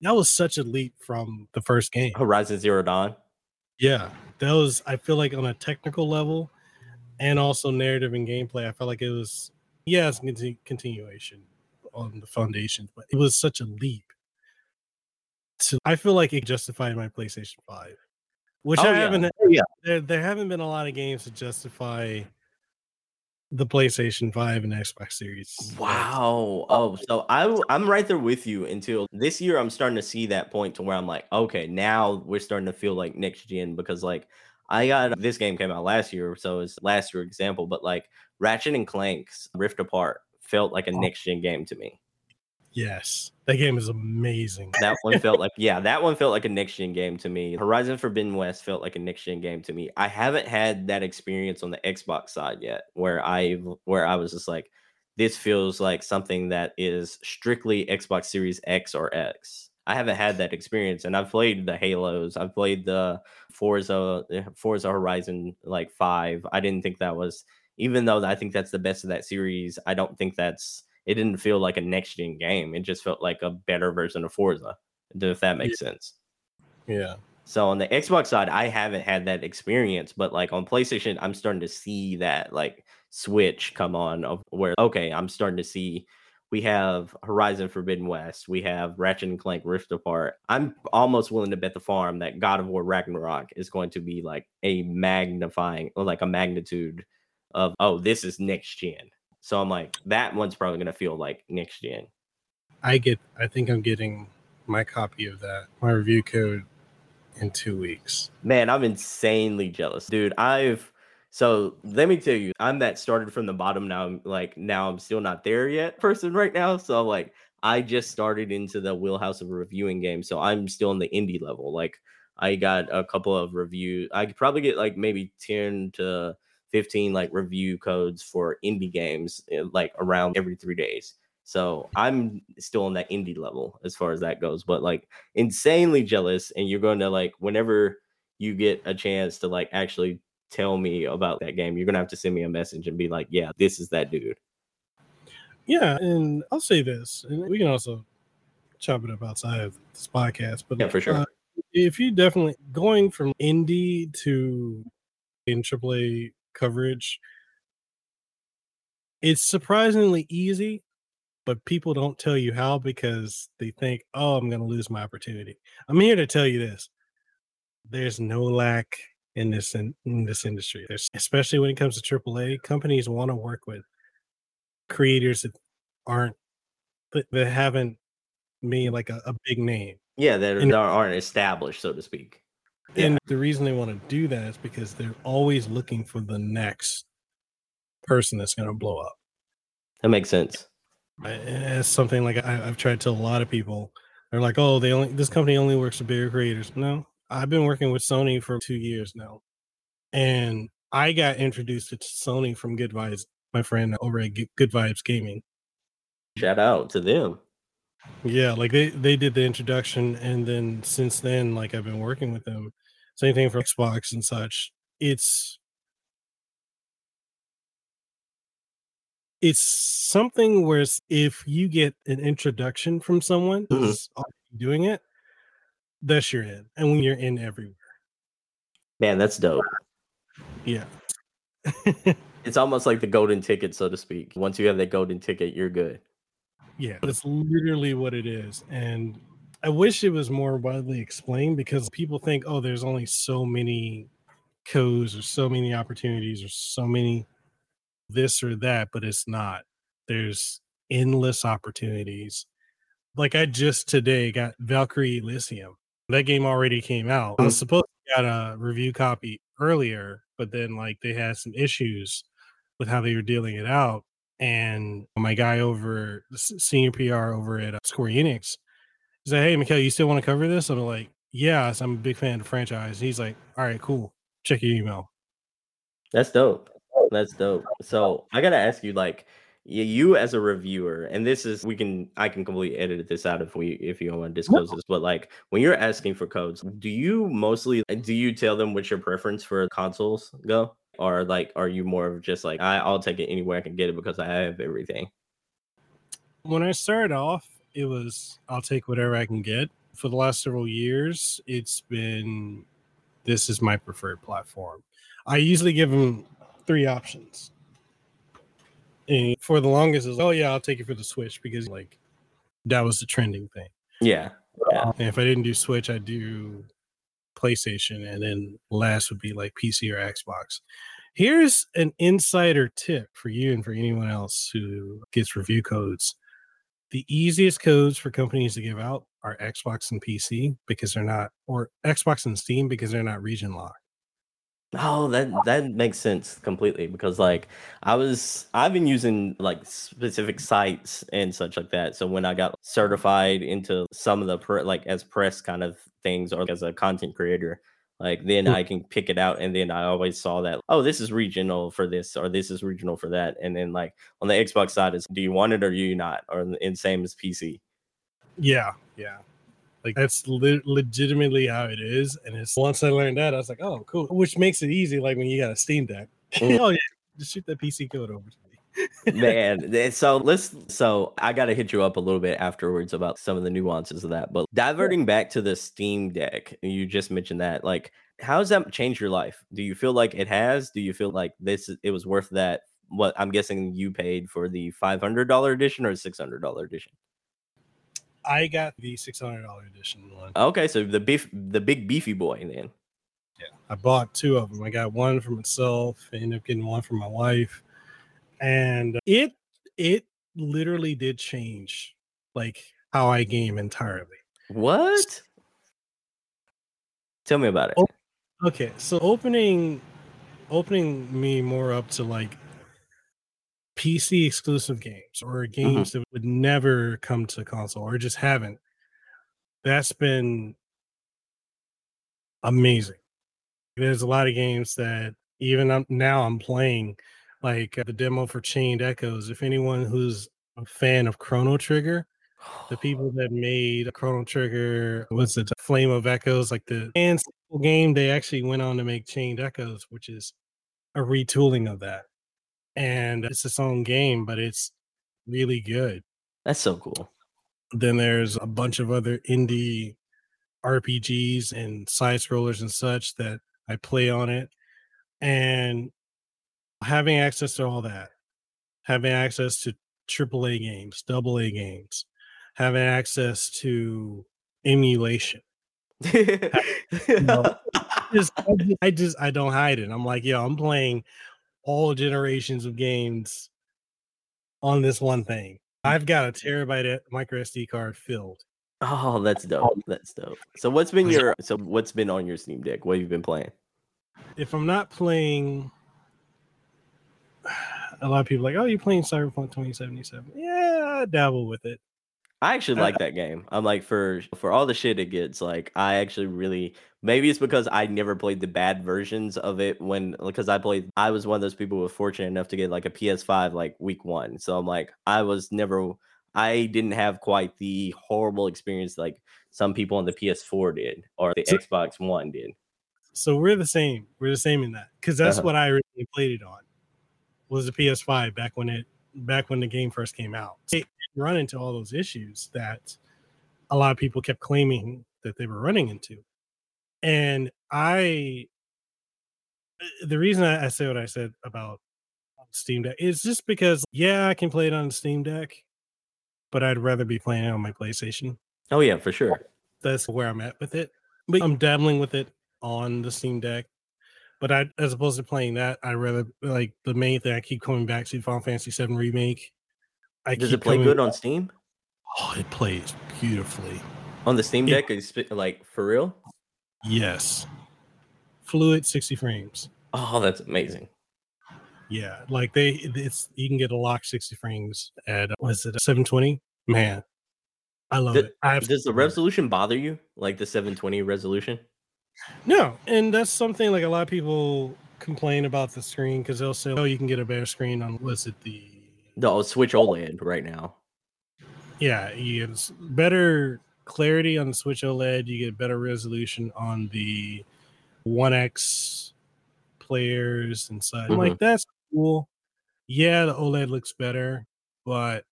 That was such a leap from the first game, Horizon Zero Dawn. Yeah, that was. I feel like on a technical level, and also narrative and gameplay, I felt like it was yeah, it's a continuation on the foundation, but it was such a leap. to I feel like it justified my PlayStation 5. Which Oh, I yeah. haven't Oh, yeah. there, there haven't been a lot of games to justify the PlayStation 5 and Xbox Series. Wow. Oh, so I I'm right there with you until this year I'm starting to see that point to where I'm like, okay, now we're starting to feel like next gen because like I got uh, this game came out last year, so it's last year example, but like Ratchet and Clank's Rift Apart felt like a Oh. next gen game to me. Yes. That game is amazing. That one felt like yeah, that one felt like a next gen game to me. Horizon Forbidden West felt like a next gen game to me. I haven't had that experience on the Xbox side yet, where I where I was just like, this feels like something that is strictly Xbox Series X or X. I haven't had that experience, and I've played the Halos. I've played the Forza eh, Forza Horizon like five. I didn't think that was even though I think that's the best of that series. I don't think that's it didn't feel like a next gen game. It just felt like a better version of Forza, if that makes sense. Yeah. So on the Xbox side, I haven't had that experience, but like on PlayStation, I'm starting to see that like switch come on of where okay, I'm starting to see we have Horizon Forbidden West, we have Ratchet and Clank Rift Apart. I'm almost willing to bet the farm that God of War Ragnarok is going to be like a magnifying or like a magnitude of oh, this is next gen. So I'm like, that one's probably gonna feel like next gen. I get I think I'm getting my copy of that, my review code in two weeks. Man, I'm insanely jealous, dude. I've so let me tell you, I'm that started from the bottom now. I'm like now I'm still not there yet, person right now. So like I just started into the wheelhouse of reviewing games, so I'm still in the indie level. Like I got a couple of review. I could probably get like maybe ten to fifteen like review codes for indie games, eh, like around every three days. So I'm still on that indie level as far as that goes, but like insanely jealous. And you're going to like whenever you get a chance to like actually tell me about that game, you're gonna have to send me a message and be like, yeah, this is that dude. Yeah, and I'll say this, and we can also chop it up outside of this podcast, but Yeah, for sure. uh, if you definitely going from indie to in AAA coverage, it's surprisingly easy, but people don't tell you how because they think, oh, I'm going to lose my opportunity. I'm here to tell you this: there's no lack in this in, in this industry. There's especially when it comes to AAA companies want to work with creators that aren't that, that haven't made like a, a big name. Yeah, that And- that aren't established, so to speak. Yeah. And the reason they want to do that is because they're always looking for the next person that's going to blow up. That makes sense. I- eh, It's something like I, I've tried to tell a lot of people. They're like, "Oh, they only this company only works with bigger creators." No, I've been working with Sony for two years now, and I got introduced to Sony from Good Vibes, my friend over at Good Vibes Gaming. Shout out to them. Yeah, like they they did the introduction, and then since then, like I've been working with them. Same thing for Xbox and such. It's it's something where if you get an introduction from someone Mhm. who's doing it, that's your in, and when you're in everywhere, Man, that's dope. yeah. It's almost like the golden ticket, so to speak. Once you have that golden ticket, you're good. Yeah, that's literally what it is. And I wish it was more widely explained because people think, oh, there's only so many codes or so many opportunities or so many this or that, but it's not. There's endless opportunities. Like I just today got Valkyrie Elysium. That game already came out. I was supposed to get a review copy earlier, but then like they had some issues with how they were dealing it out and my guy over the senior PR over at uh, Square Enix he's like, "Hey, Mekel, you still want to cover this?" I'm like, "Yeah, so I'm a big fan of the franchise." He's like, "All right, cool. Check your email." That's dope. That's dope. So I gotta ask you, like, y- you as a reviewer, and this is we can I can completely edit this out if we if you don't want to disclose this, but like when you're asking for codes, do you mostly uh, do you tell them what your preference for consoles go? Or like are you more of just like I, I'll take it anywhere I can get it because I have everything? When I started off, it was I'll take whatever I can get. For the last several years, it's been this is my preferred platform. I usually give them three options. And for the longest, is oh yeah, I'll take it for the Switch because like that was the trending thing. Yeah. Yeah. And if I didn't do Switch, I'd do PlayStation, and then last would be like PC or Xbox. Here's an insider tip for you and for anyone else who gets review codes. The easiest codes for companies to give out are Xbox and PC because they're not, or Xbox and Steam because they're not region locked. Oh, that that makes sense completely because like I was I've been using like specific sites and such like that. So when I got certified into some of the pre- like as press kind of things or as a content creator, like then hmm. I can pick it out and then I always saw that oh this is regional for this or this is regional for that and then like on the Xbox side is do you want it or do you not or in same as PC. Yeah, yeah. Like that's le- legitimately how it is. And it's once I learned that, I was like, oh, cool. Which makes it easy. Like when you got a Steam Deck. Mm. oh yeah, just shoot that PC code over to me. Man, so let's. So I got to hit you up a little bit afterwards about some of the nuances of that. But diverting back to the Steam Deck, you just mentioned that. Like, how has that changed your life? Do you feel like it has? Do you feel like this? It was worth that? What I'm guessing you paid for the five hundred dollar edition or six hundred dollar edition? I got the six hundred dollar edition one. Okay, so the beef, the big beefy boy, then. Yeah, I bought two of them. I got one for myself. I ended up getting one for my wife, and it it literally did change like how I game entirely. What? Tell me about it. Okay, so opening opening me more up to like PC exclusive games or mm-hmm. games mm-hmm. that would never come to console or just haven't. That's been amazing. There's a lot of games that even now I'm playing, like uh, the demo for Chained Echoes. If anyone who's a fan of Chrono Trigger, the people that made Chrono Trigger, was it, Flame of Echoes, like the game, they actually went on to make Chained Echoes, which is a retooling of that and it's its own game, but it's really good. That's so cool. Then there's a bunch of other indie RPGs and side scrollers and such that I play on it. And having access to all that, having access to AAA games, double A games, having access to emulation. you know, I, just, I just I don't hide it. I'm like, yo, I'm playing all generations of games on this one thing. Mm. I've got a terabyte micro SD card filled. Oh, that's dope. Oh. That's dope. So what's been your so what's been on your Steam Deck? What have you been playing? If I'm not playing a lot of people like, oh, you playing Cyberpunk 2077? Yeah, I dabble with it. I actually like that game. I'm like for for all the shit it gets, like I actually really maybe it's because I never played the bad versions of it when because I played I was one of those people who were fortunate enough to get like a PS5 like week one. So I'm like I was never I didn't have quite the horrible experience like some people on the PS4 did or the so, Xbox One did. So we're the same. We're the same in that because that's uh-huh. what I originally played it on was the PS5 back when it back when the game first came out. It run into all those issues that a lot of people kept claiming that they were running into. And I, the reason I, say what I said about Steam Deck is just because, yeah, I can play it on Steam Deck, but I'd rather be playing it on my PlayStation. Oh, yeah, for sure. That's where I'm at with it. But I'm dabbling with it on the Steam Deck. But I, as opposed to playing that, I rather like the main thing I keep coming back to Final Fantasy VII Remake I Does it play good on Steam? Oh, it plays beautifully on the Steam Deck. It, is like for real? Yes, fluid sixty frames. Oh, that's amazing. Yeah, like they, it's you can get a lock sixty frames at was it seven twenty? Man, I love does, it. I does the resolution bother you, like the seven twenty resolution? No, and that's something like a lot of people complain about the screen because they'll say, "Oh, you can get a better screen on was it the no, Switch OLED right now. Yeah, you get better clarity on the Switch OLED. You get better resolution on the One X players and such. Mm-hmm. Like that's cool. Yeah, the OLED looks better, but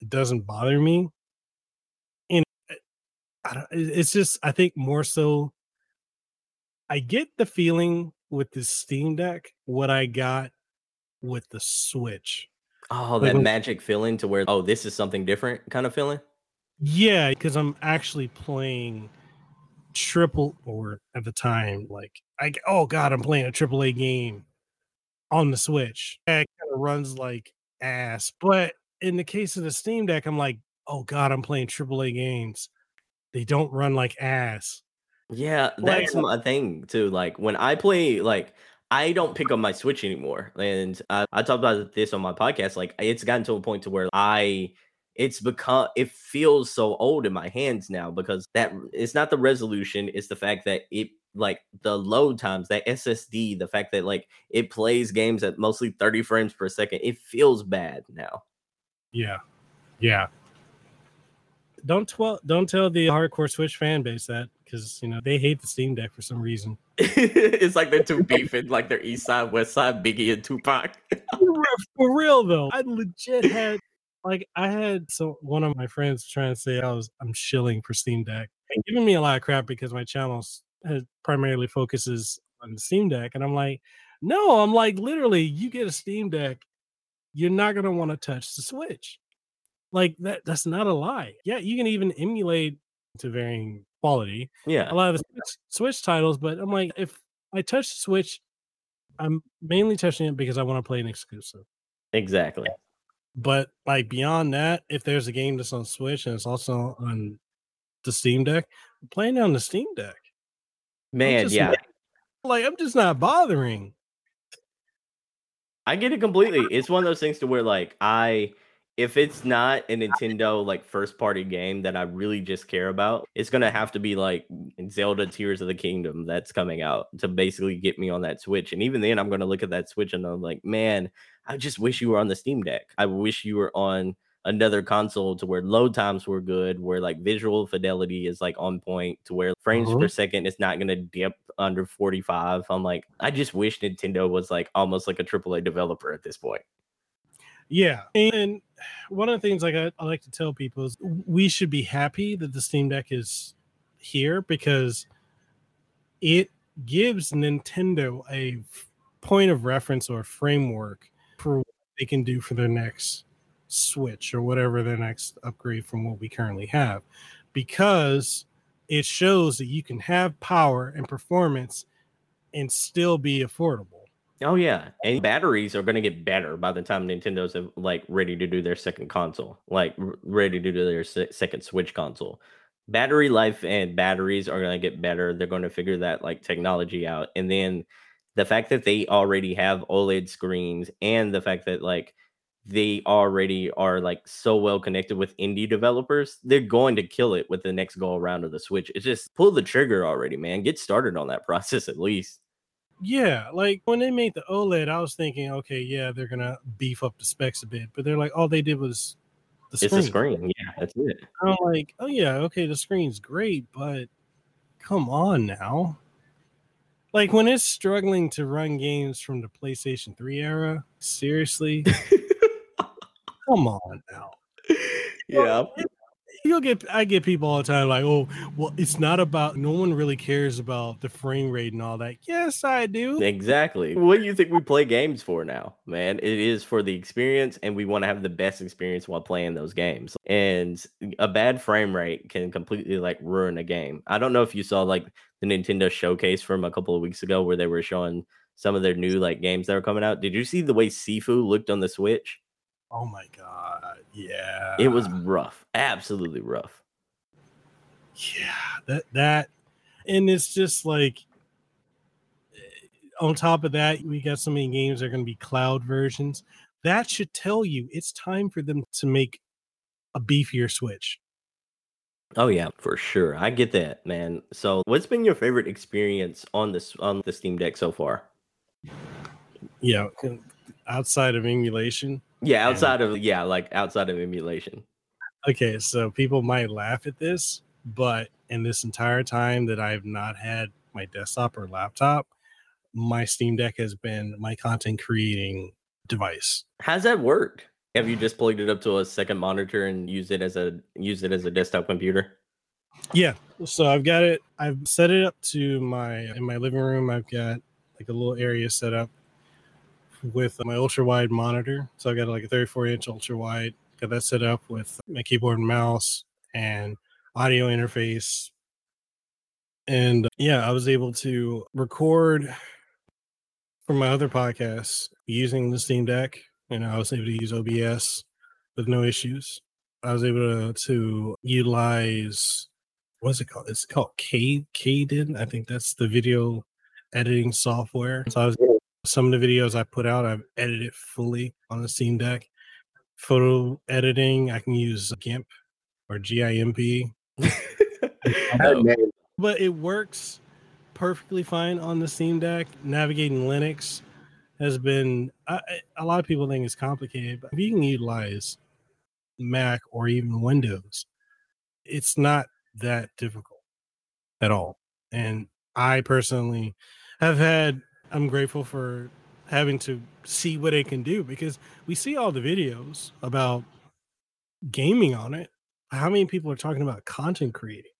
it doesn't bother me. And it's just I think more so. I get the feeling with the Steam Deck what I got with the Switch Oh, that magic feeling to where oh, this is something different kind of feeling. Yeah, because I'm actually playing triple or at the time, like I oh god, I'm playing a triple A game on the Switch. That kind of runs like ass. But in the case of the Steam Deck, I'm like, oh god, I'm playing triple A games. They don't run like ass. Yeah, that's my thing too. Like when I play, like I don't pick up my Switch anymore, and I, I talked about this on my podcast. Like it's gotten to a point to where I, it's become, it feels so old in my hands now because that it's not the resolution, it's the fact that it like the load times, that SSD, the fact that like it plays games at mostly 30 frames per second, it feels bad now. Yeah, yeah. Don't tell don't tell the hardcore Switch fan base that because you know they hate the Steam Deck for some reason. it's like they're too beefing, like they're East Side, West Side, Biggie and Tupac. for real though, I legit had like I had so one of my friends trying to say I was I'm shilling for Steam Deck and giving me a lot of crap because my channel primarily focuses on the Steam Deck, and I'm like, no, I'm like literally, you get a Steam Deck, you're not gonna want to touch the Switch. Like that, that's not a lie. Yeah, you can even emulate to varying quality. Yeah. A lot of the Switch, Switch titles, but I'm like, if I touch the Switch, I'm mainly touching it because I want to play an exclusive. Exactly. But like beyond that, if there's a game that's on Switch and it's also on the Steam Deck, I'm playing on the Steam Deck. Man, yeah. Not, like I'm just not bothering. I get it completely. It's one of those things to where like I if it's not a Nintendo like first party game that I really just care about, it's gonna have to be like Zelda Tears of the Kingdom that's coming out to basically get me on that Switch. And even then, I'm gonna look at that Switch and I'm like, man, I just wish you were on the Steam Deck. I wish you were on another console to where load times were good, where like visual fidelity is like on point, to where frames uh-huh. per second is not gonna dip under 45. I'm like, I just wish Nintendo was like almost like a AAA developer at this point. Yeah. And one of the things like I, I, like to tell people is we should be happy that the Steam Deck is here because it gives Nintendo a point of reference or framework for what they can do for their next Switch or whatever their next upgrade from what we currently have. Because it shows that you can have power and performance and still be affordable Oh yeah, and batteries are going to get better by the time Nintendo's uh, like ready to do their second console, like ready to do their se- second Switch console. Battery life and batteries are going to get better. They're going to figure that like technology out, and then the fact that they already have OLED screens, and the fact that like they already are like so well connected with indie developers, they're going to kill it with the next go around of the Switch. It's just pull the trigger already, man. Get started on that process at least. Yeah, like when they made the OLED, I was thinking, okay, yeah, they're gonna beef up the specs a bit, but they're like, all they did was the screen. It's a screen, yeah, that's it. I'm like, oh yeah, okay, the screen's great, but come on now. Like when it's struggling to run games from the PlayStation 3 era, seriously, come on now. Yeah, you'll get I get people all the time like, oh, well, it's not about no one really cares about the frame rate and all that. Yes, I do. Exactly. What do you think we play games for now, man? It is for the experience, and we want to have the best experience while playing those games. And a bad frame rate can completely like ruin a game. I don't know if you saw like the Nintendo showcase from a couple of weeks ago where they were showing some of their new like games that were coming out. Did you see the way Sifu looked on the Switch? Oh my god, yeah. It was rough, absolutely rough. Yeah, that that, and it's just like on top of that, we got so many games that are going to be cloud versions. That should tell you it's time for them to make a beefier Switch. Oh yeah, for sure. I get that, man. So, what's been your favorite experience on this on the Steam Deck so far? Yeah, outside of emulation, yeah, outside and, of yeah, like outside of emulation. Okay, so people might laugh at this, but in this entire time that I've not had my desktop or laptop, my Steam Deck has been my content creating device. How's that work? Have you just plugged it up to a second monitor and used it as a use it as a desktop computer? Yeah. So I've got it. I've set it up to my in my living room. I've got like a little area set up with my ultra wide monitor. So I got like a 34 inch ultra wide. Got that set up with my keyboard and mouse and audio interface. And yeah, I was able to record for my other podcasts using the Steam Deck, and I was able to use OBS with no issues. I was able to, to utilize what's it called? It's called K. I think that's the video editing software. So I was some of the videos I put out, I've edited fully on the Steam Deck. Photo editing, I can use GIMP or GIMP. but it works perfectly fine on the Steam Deck. Navigating Linux has been I, a lot of people think it's complicated, but if you can utilize Mac or even Windows, it's not that difficult at all. And I personally have had, I'm grateful for having to see what it can do because we see all the videos about gaming on it. How many people are talking about content creating?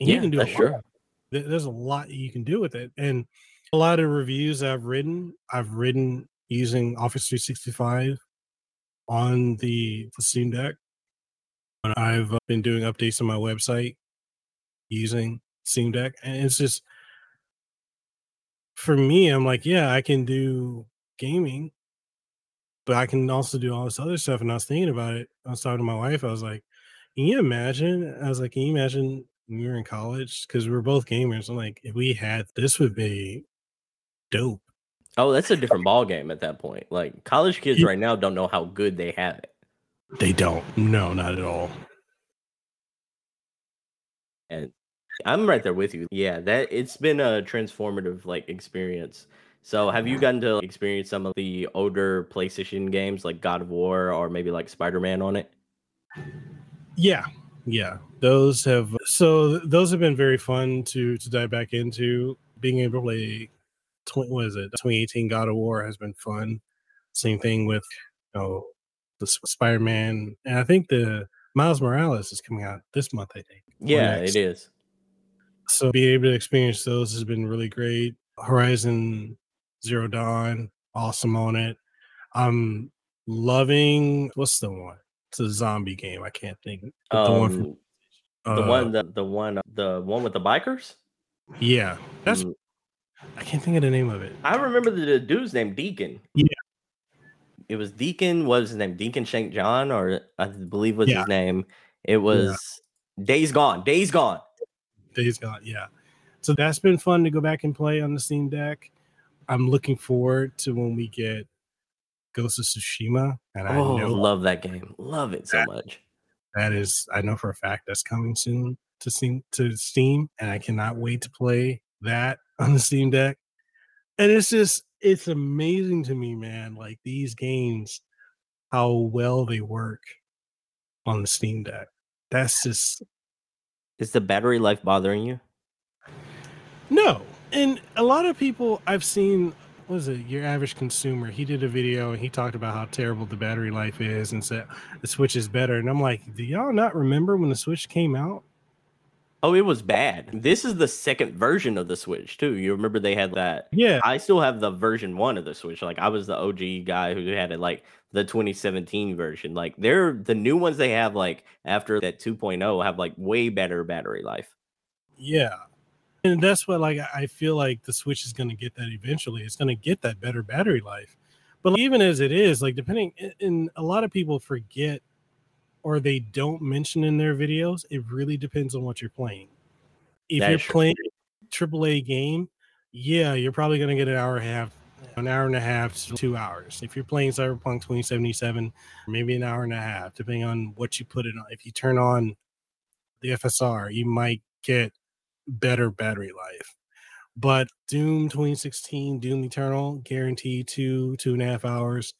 And yeah, you can do a lot. There's a lot you can do with it. And a lot of reviews I've written, I've written using Office 365 on the, the Steam Deck. And I've uh, been doing updates on my website using Steam Deck. And it's just, for me, I'm like, yeah, I can do gaming, but I can also do all this other stuff. And I was thinking about it. I was talking to my wife. I was like, can you imagine? I was like, can you imagine when we were in college? Because we were both gamers. I'm like, if we had this, would be dope. Oh, that's a different ball game at that point. Like college kids Yeah. right now don't know how good they have it. They don't. No, not at all. And I'm right there with you. Yeah, that it's been a transformative like experience. So, have you mm-hmm. gotten to experience some of the older PlayStation games like God of War or maybe like Spider-Man on it? Yeah, yeah. Those have so those have been very fun to to dive back into. Being able to play, tw- what is it? 2018 God of War has been fun. Same thing with you know the Spider-Man, and I think the Miles Morales is coming out this month. I think. Yeah, it is. So being able to experience those has been really great. Horizon Zero Dawn, awesome on it. I'm loving what's the one? It's a zombie game. I can't think. But the one from Um, the uh, one the, the one the one with the bikers? Yeah, that's Mm, I can't think of the name of it. I remember the, the dude's name Deacon. Yeah. It was Deacon, what was his name? Deacon St. John, or I believe was Yeah. his name. It was Days Gone. Days Gone. Days Gone. Yeah, so that's been fun to go back and play on the Steam Deck. I'm looking forward to when we get Ghost of Tsushima, and I Oh, know love that game. Love it so That- much. that is I know for a fact that's coming soon to Steam to Steam, and I cannot wait to play that on the Steam Deck. And it's just it's amazing to me, man. Like these games, how well they work on the Steam Deck. That's just Is the battery life bothering you? No. And a lot of people I've seen, was it, your average consumer, he did a video and he talked about how terrible the battery life is and said the Switch is better. And I'm like, do y'all not remember when the Switch came out? Oh, it was bad. This is the second version of the Switch too. You remember they had that. Yeah. I still have the version one of the Switch. Like I was the OG guy who had it, like the 2017 version. Like they're the new ones they have like after that 2.0 have like way better battery life. Yeah. And that's what like I feel like the Switch is gonna get that eventually. It's gonna get that better battery life. But even as it is, like depending and a lot of people forget or they don't mention in their videos, it really depends on what you're playing. If That you're true. playing a AAA game, yeah, you're probably gonna get an hour and a half, an hour and a half to two hours. If you're playing Cyberpunk 2077, maybe an hour and a half, depending on what you put it on. If you turn on the FSR, you might get better battery life. But Doom 2016, Doom Eternal, guaranteed two, two and a half hours.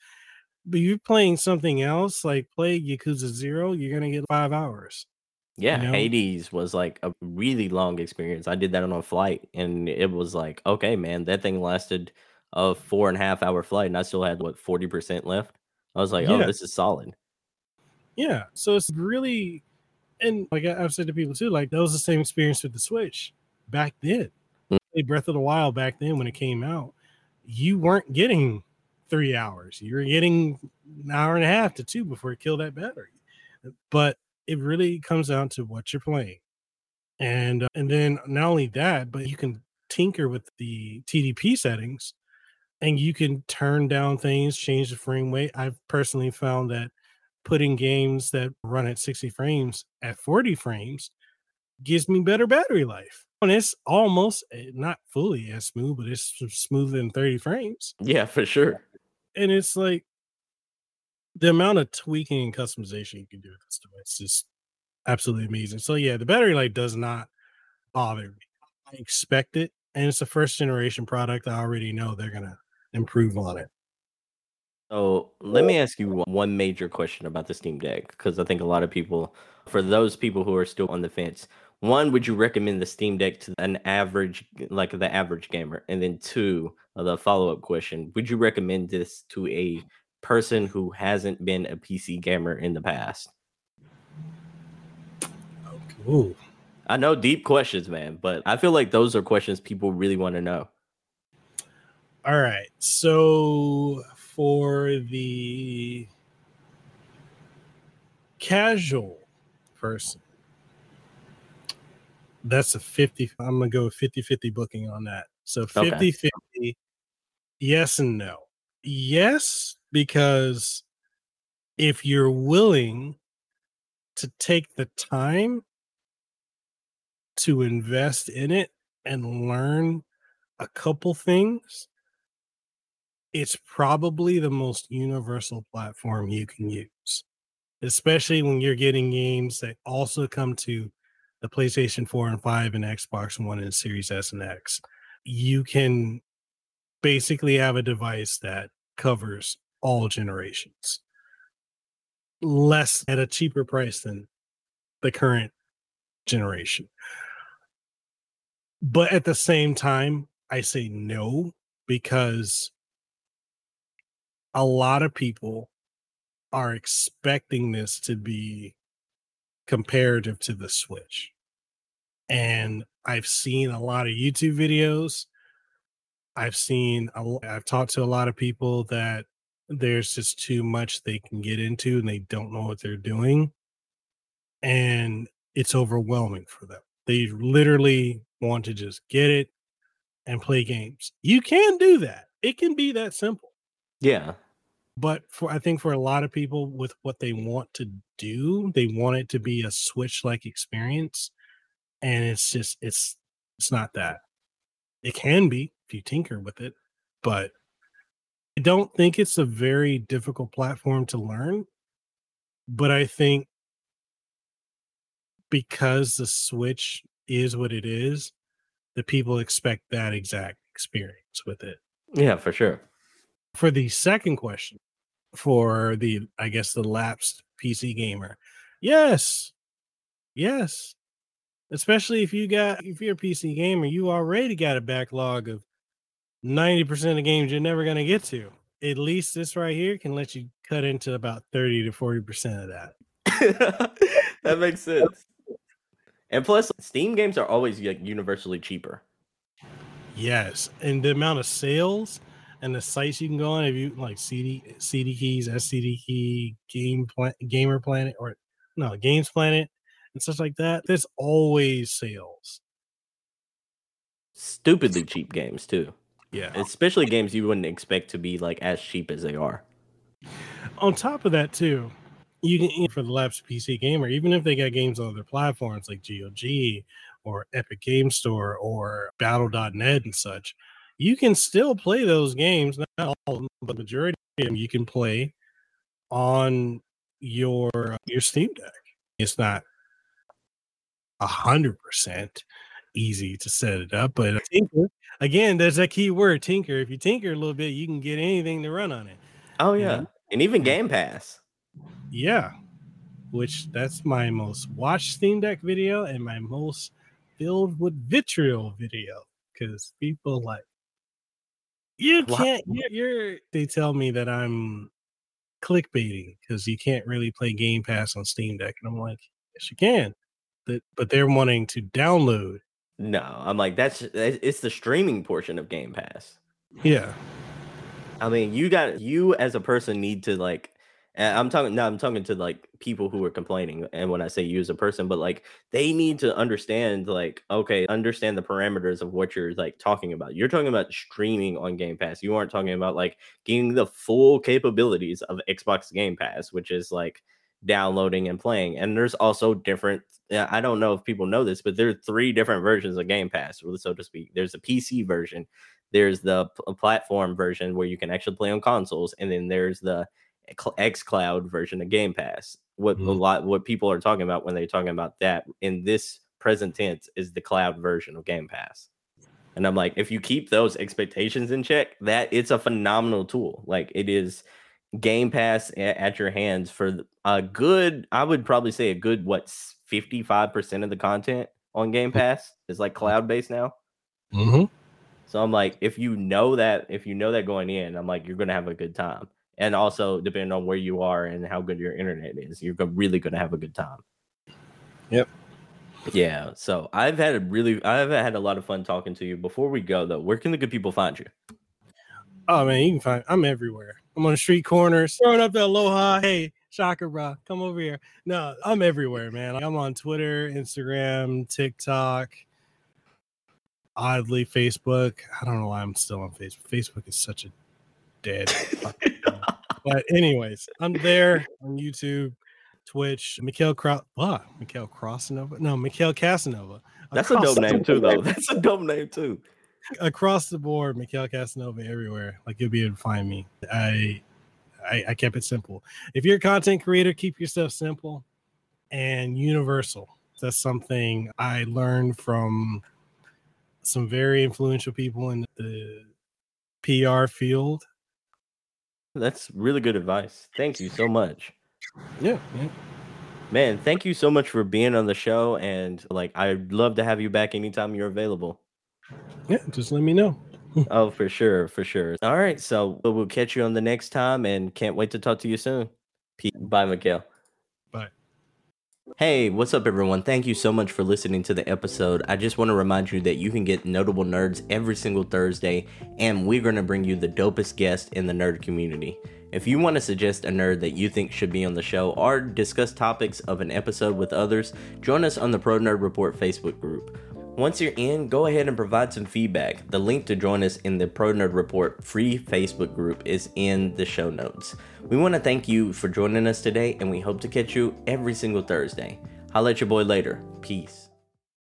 But you're playing something else, like play Yakuza Zero, you're gonna get five hours. Yeah, know? Hades was like a really long experience. I did that on a flight, and it was like, okay, man, that thing lasted a four and a half hour flight, and I still had what 40% left. I was like, oh, Yeah. this is solid. Yeah. So it's really and like I've said to people too, like that was the same experience with the Switch back then. Mm. Play Breath of the Wild back then when it came out, you weren't getting three hours. You're getting an hour and a half to two before it killed that battery. But it really comes down to what you're playing. And uh, and then not only that, but you can tinker with the TDP settings and you can turn down things, change the frame rate. I've personally found that putting games that run at 60 frames at 40 frames gives me better battery life. And it's almost eh, not fully as smooth, but it's smoother than 30 frames. Yeah, for sure. And it's like the amount of tweaking and customization you can do with this device is absolutely amazing. So yeah, the battery life does not bother me. I expect it, and it's a first generation product. I already know they're gonna improve on it. So let me ask you one major question about the Steam Deck because I think a lot of people, for those people who are still on the fence, one, would you recommend the Steam Deck to an average, like the average gamer? And then two, uh, the follow up question, would you recommend this to a person who hasn't been a PC gamer in the past? Ooh. I know deep questions, man, but I feel like those are questions people really want to know. All right. So for the casual person, that's a 50. I'm to go 50 50 booking on that. So 50 okay. 50, yes and no. Yes, because if you're willing to take the time to invest in it and learn a couple things, it's probably the most universal platform you can use, especially when you're getting games that also come to the PlayStation 4 and 5 and Xbox One and Series S and X. You can basically have a device that covers all generations, less at a cheaper price than the current generation. But at the same time, I say no because a lot of people are expecting this to be comparative to the Switch. And I've seen a lot of YouTube videos. I've seen, I've talked to a lot of people that there's just too much they can get into and they don't know what they're doing. And it's overwhelming for them. They literally want to just get it and play games. You can do that. It can be that simple. Yeah. But for I think for a lot of people with what they want to do, they want it to be a switch like experience. And it's just it's it's not that. It can be if you tinker with it, but I don't think it's a very difficult platform to learn. But I think because the Switch is what it is, the people expect that exact experience with it. Yeah, for sure. For the second question, for the I guess the lapsed PC gamer, yes, yes, especially if you got if you're a PC gamer, you already got a backlog of ninety percent of games you're never gonna get to. At least this right here can let you cut into about thirty to forty percent of that. that makes sense. And plus, Steam games are always like universally cheaper. Yes, and the amount of sales and the sites you can go on, if you like CD CD keys, SCD key, game plan, gamer planet, or no games planet, and such like that. There's always sales. Stupidly cheap games too. Yeah, especially games you wouldn't expect to be like as cheap as they are. On top of that, too, you can for the lapsed PC gamer, even if they got games on other platforms like GOG or Epic Game Store or Battle.net and such, you can still play those games. Not all, them, but the majority of them you can play on your uh, your Steam Deck. It's not a hundred percent easy to set it up, but tinker again, there's that key word tinker. If you tinker a little bit, you can get anything to run on it. Oh yeah, and even Game Pass. Yeah, which that's my most watched Steam Deck video and my most filled with vitriol video because people like you can't. You're, you're, They tell me that I'm clickbaiting because you can't really play Game Pass on Steam Deck, and I'm like, yes, you can. But but they're wanting to download. No, I'm like that's it's the streaming portion of Game Pass. Yeah. I mean, you got you as a person need to like And I'm talking now. I'm talking to like people who are complaining, and when I say you as a person, but like they need to understand, like, okay, understand the parameters of what you're like talking about. You're talking about streaming on Game Pass. You aren't talking about like getting the full capabilities of Xbox Game Pass, which is like downloading and playing. And there's also different. I don't know if people know this, but there are three different versions of Game Pass, so to speak. There's a PC version, there's the p- platform version where you can actually play on consoles, and then there's the X Cloud version of Game Pass. What mm-hmm. a lot what people are talking about when they're talking about that in this present tense is the cloud version of Game Pass. And I'm like, if you keep those expectations in check, that it's a phenomenal tool. Like it is Game Pass at your hands for a good, I would probably say a good what 55% of the content on Game mm-hmm. Pass is like cloud based now. Mm-hmm. So I'm like, if you know that, if you know that going in, I'm like, you're gonna have a good time and also depending on where you are and how good your internet is, you're really going to have a good time. Yep. Yeah. So I've had a really, I've had a lot of fun talking to you. Before we go though, where can the good people find you? Oh man, you can find. I'm everywhere. I'm on the street corners, throwing up the aloha. Hey, shocker, bro, come over here. No, I'm everywhere, man. I'm on Twitter, Instagram, TikTok, oddly Facebook. I don't know why I'm still on Facebook. Facebook is such a dead. but anyways, I'm there on YouTube, Twitch. Mekel Cross, what? Mekel Crossanova? No, Mekel Kasanova. That's a dope name too, though. That's a dope name too. Across the board, Mekel Kasanova everywhere. Like you'll be able to find me. I, I, I kept it simple. If you're a content creator, keep your stuff simple and universal. That's something I learned from some very influential people in the PR field that's really good advice. Thank you so much. Yeah, yeah. Man, thank you so much for being on the show. And like, I'd love to have you back anytime you're available. Yeah, just let me know. oh, for sure. For sure. All right. So we'll catch you on the next time and can't wait to talk to you soon. Bye, Mekel. Hey, what's up, everyone? Thank you so much for listening to the episode. I just want to remind you that you can get Notable Nerds every single Thursday, and we're going to bring you the dopest guest in the nerd community. If you want to suggest a nerd that you think should be on the show or discuss topics of an episode with others, join us on the ProNerd Report Facebook group. Once you're in, go ahead and provide some feedback. The link to join us in the ProNerd Report free Facebook group is in the show notes. We want to thank you for joining us today, and we hope to catch you every single Thursday. I'll let your boy later. Peace.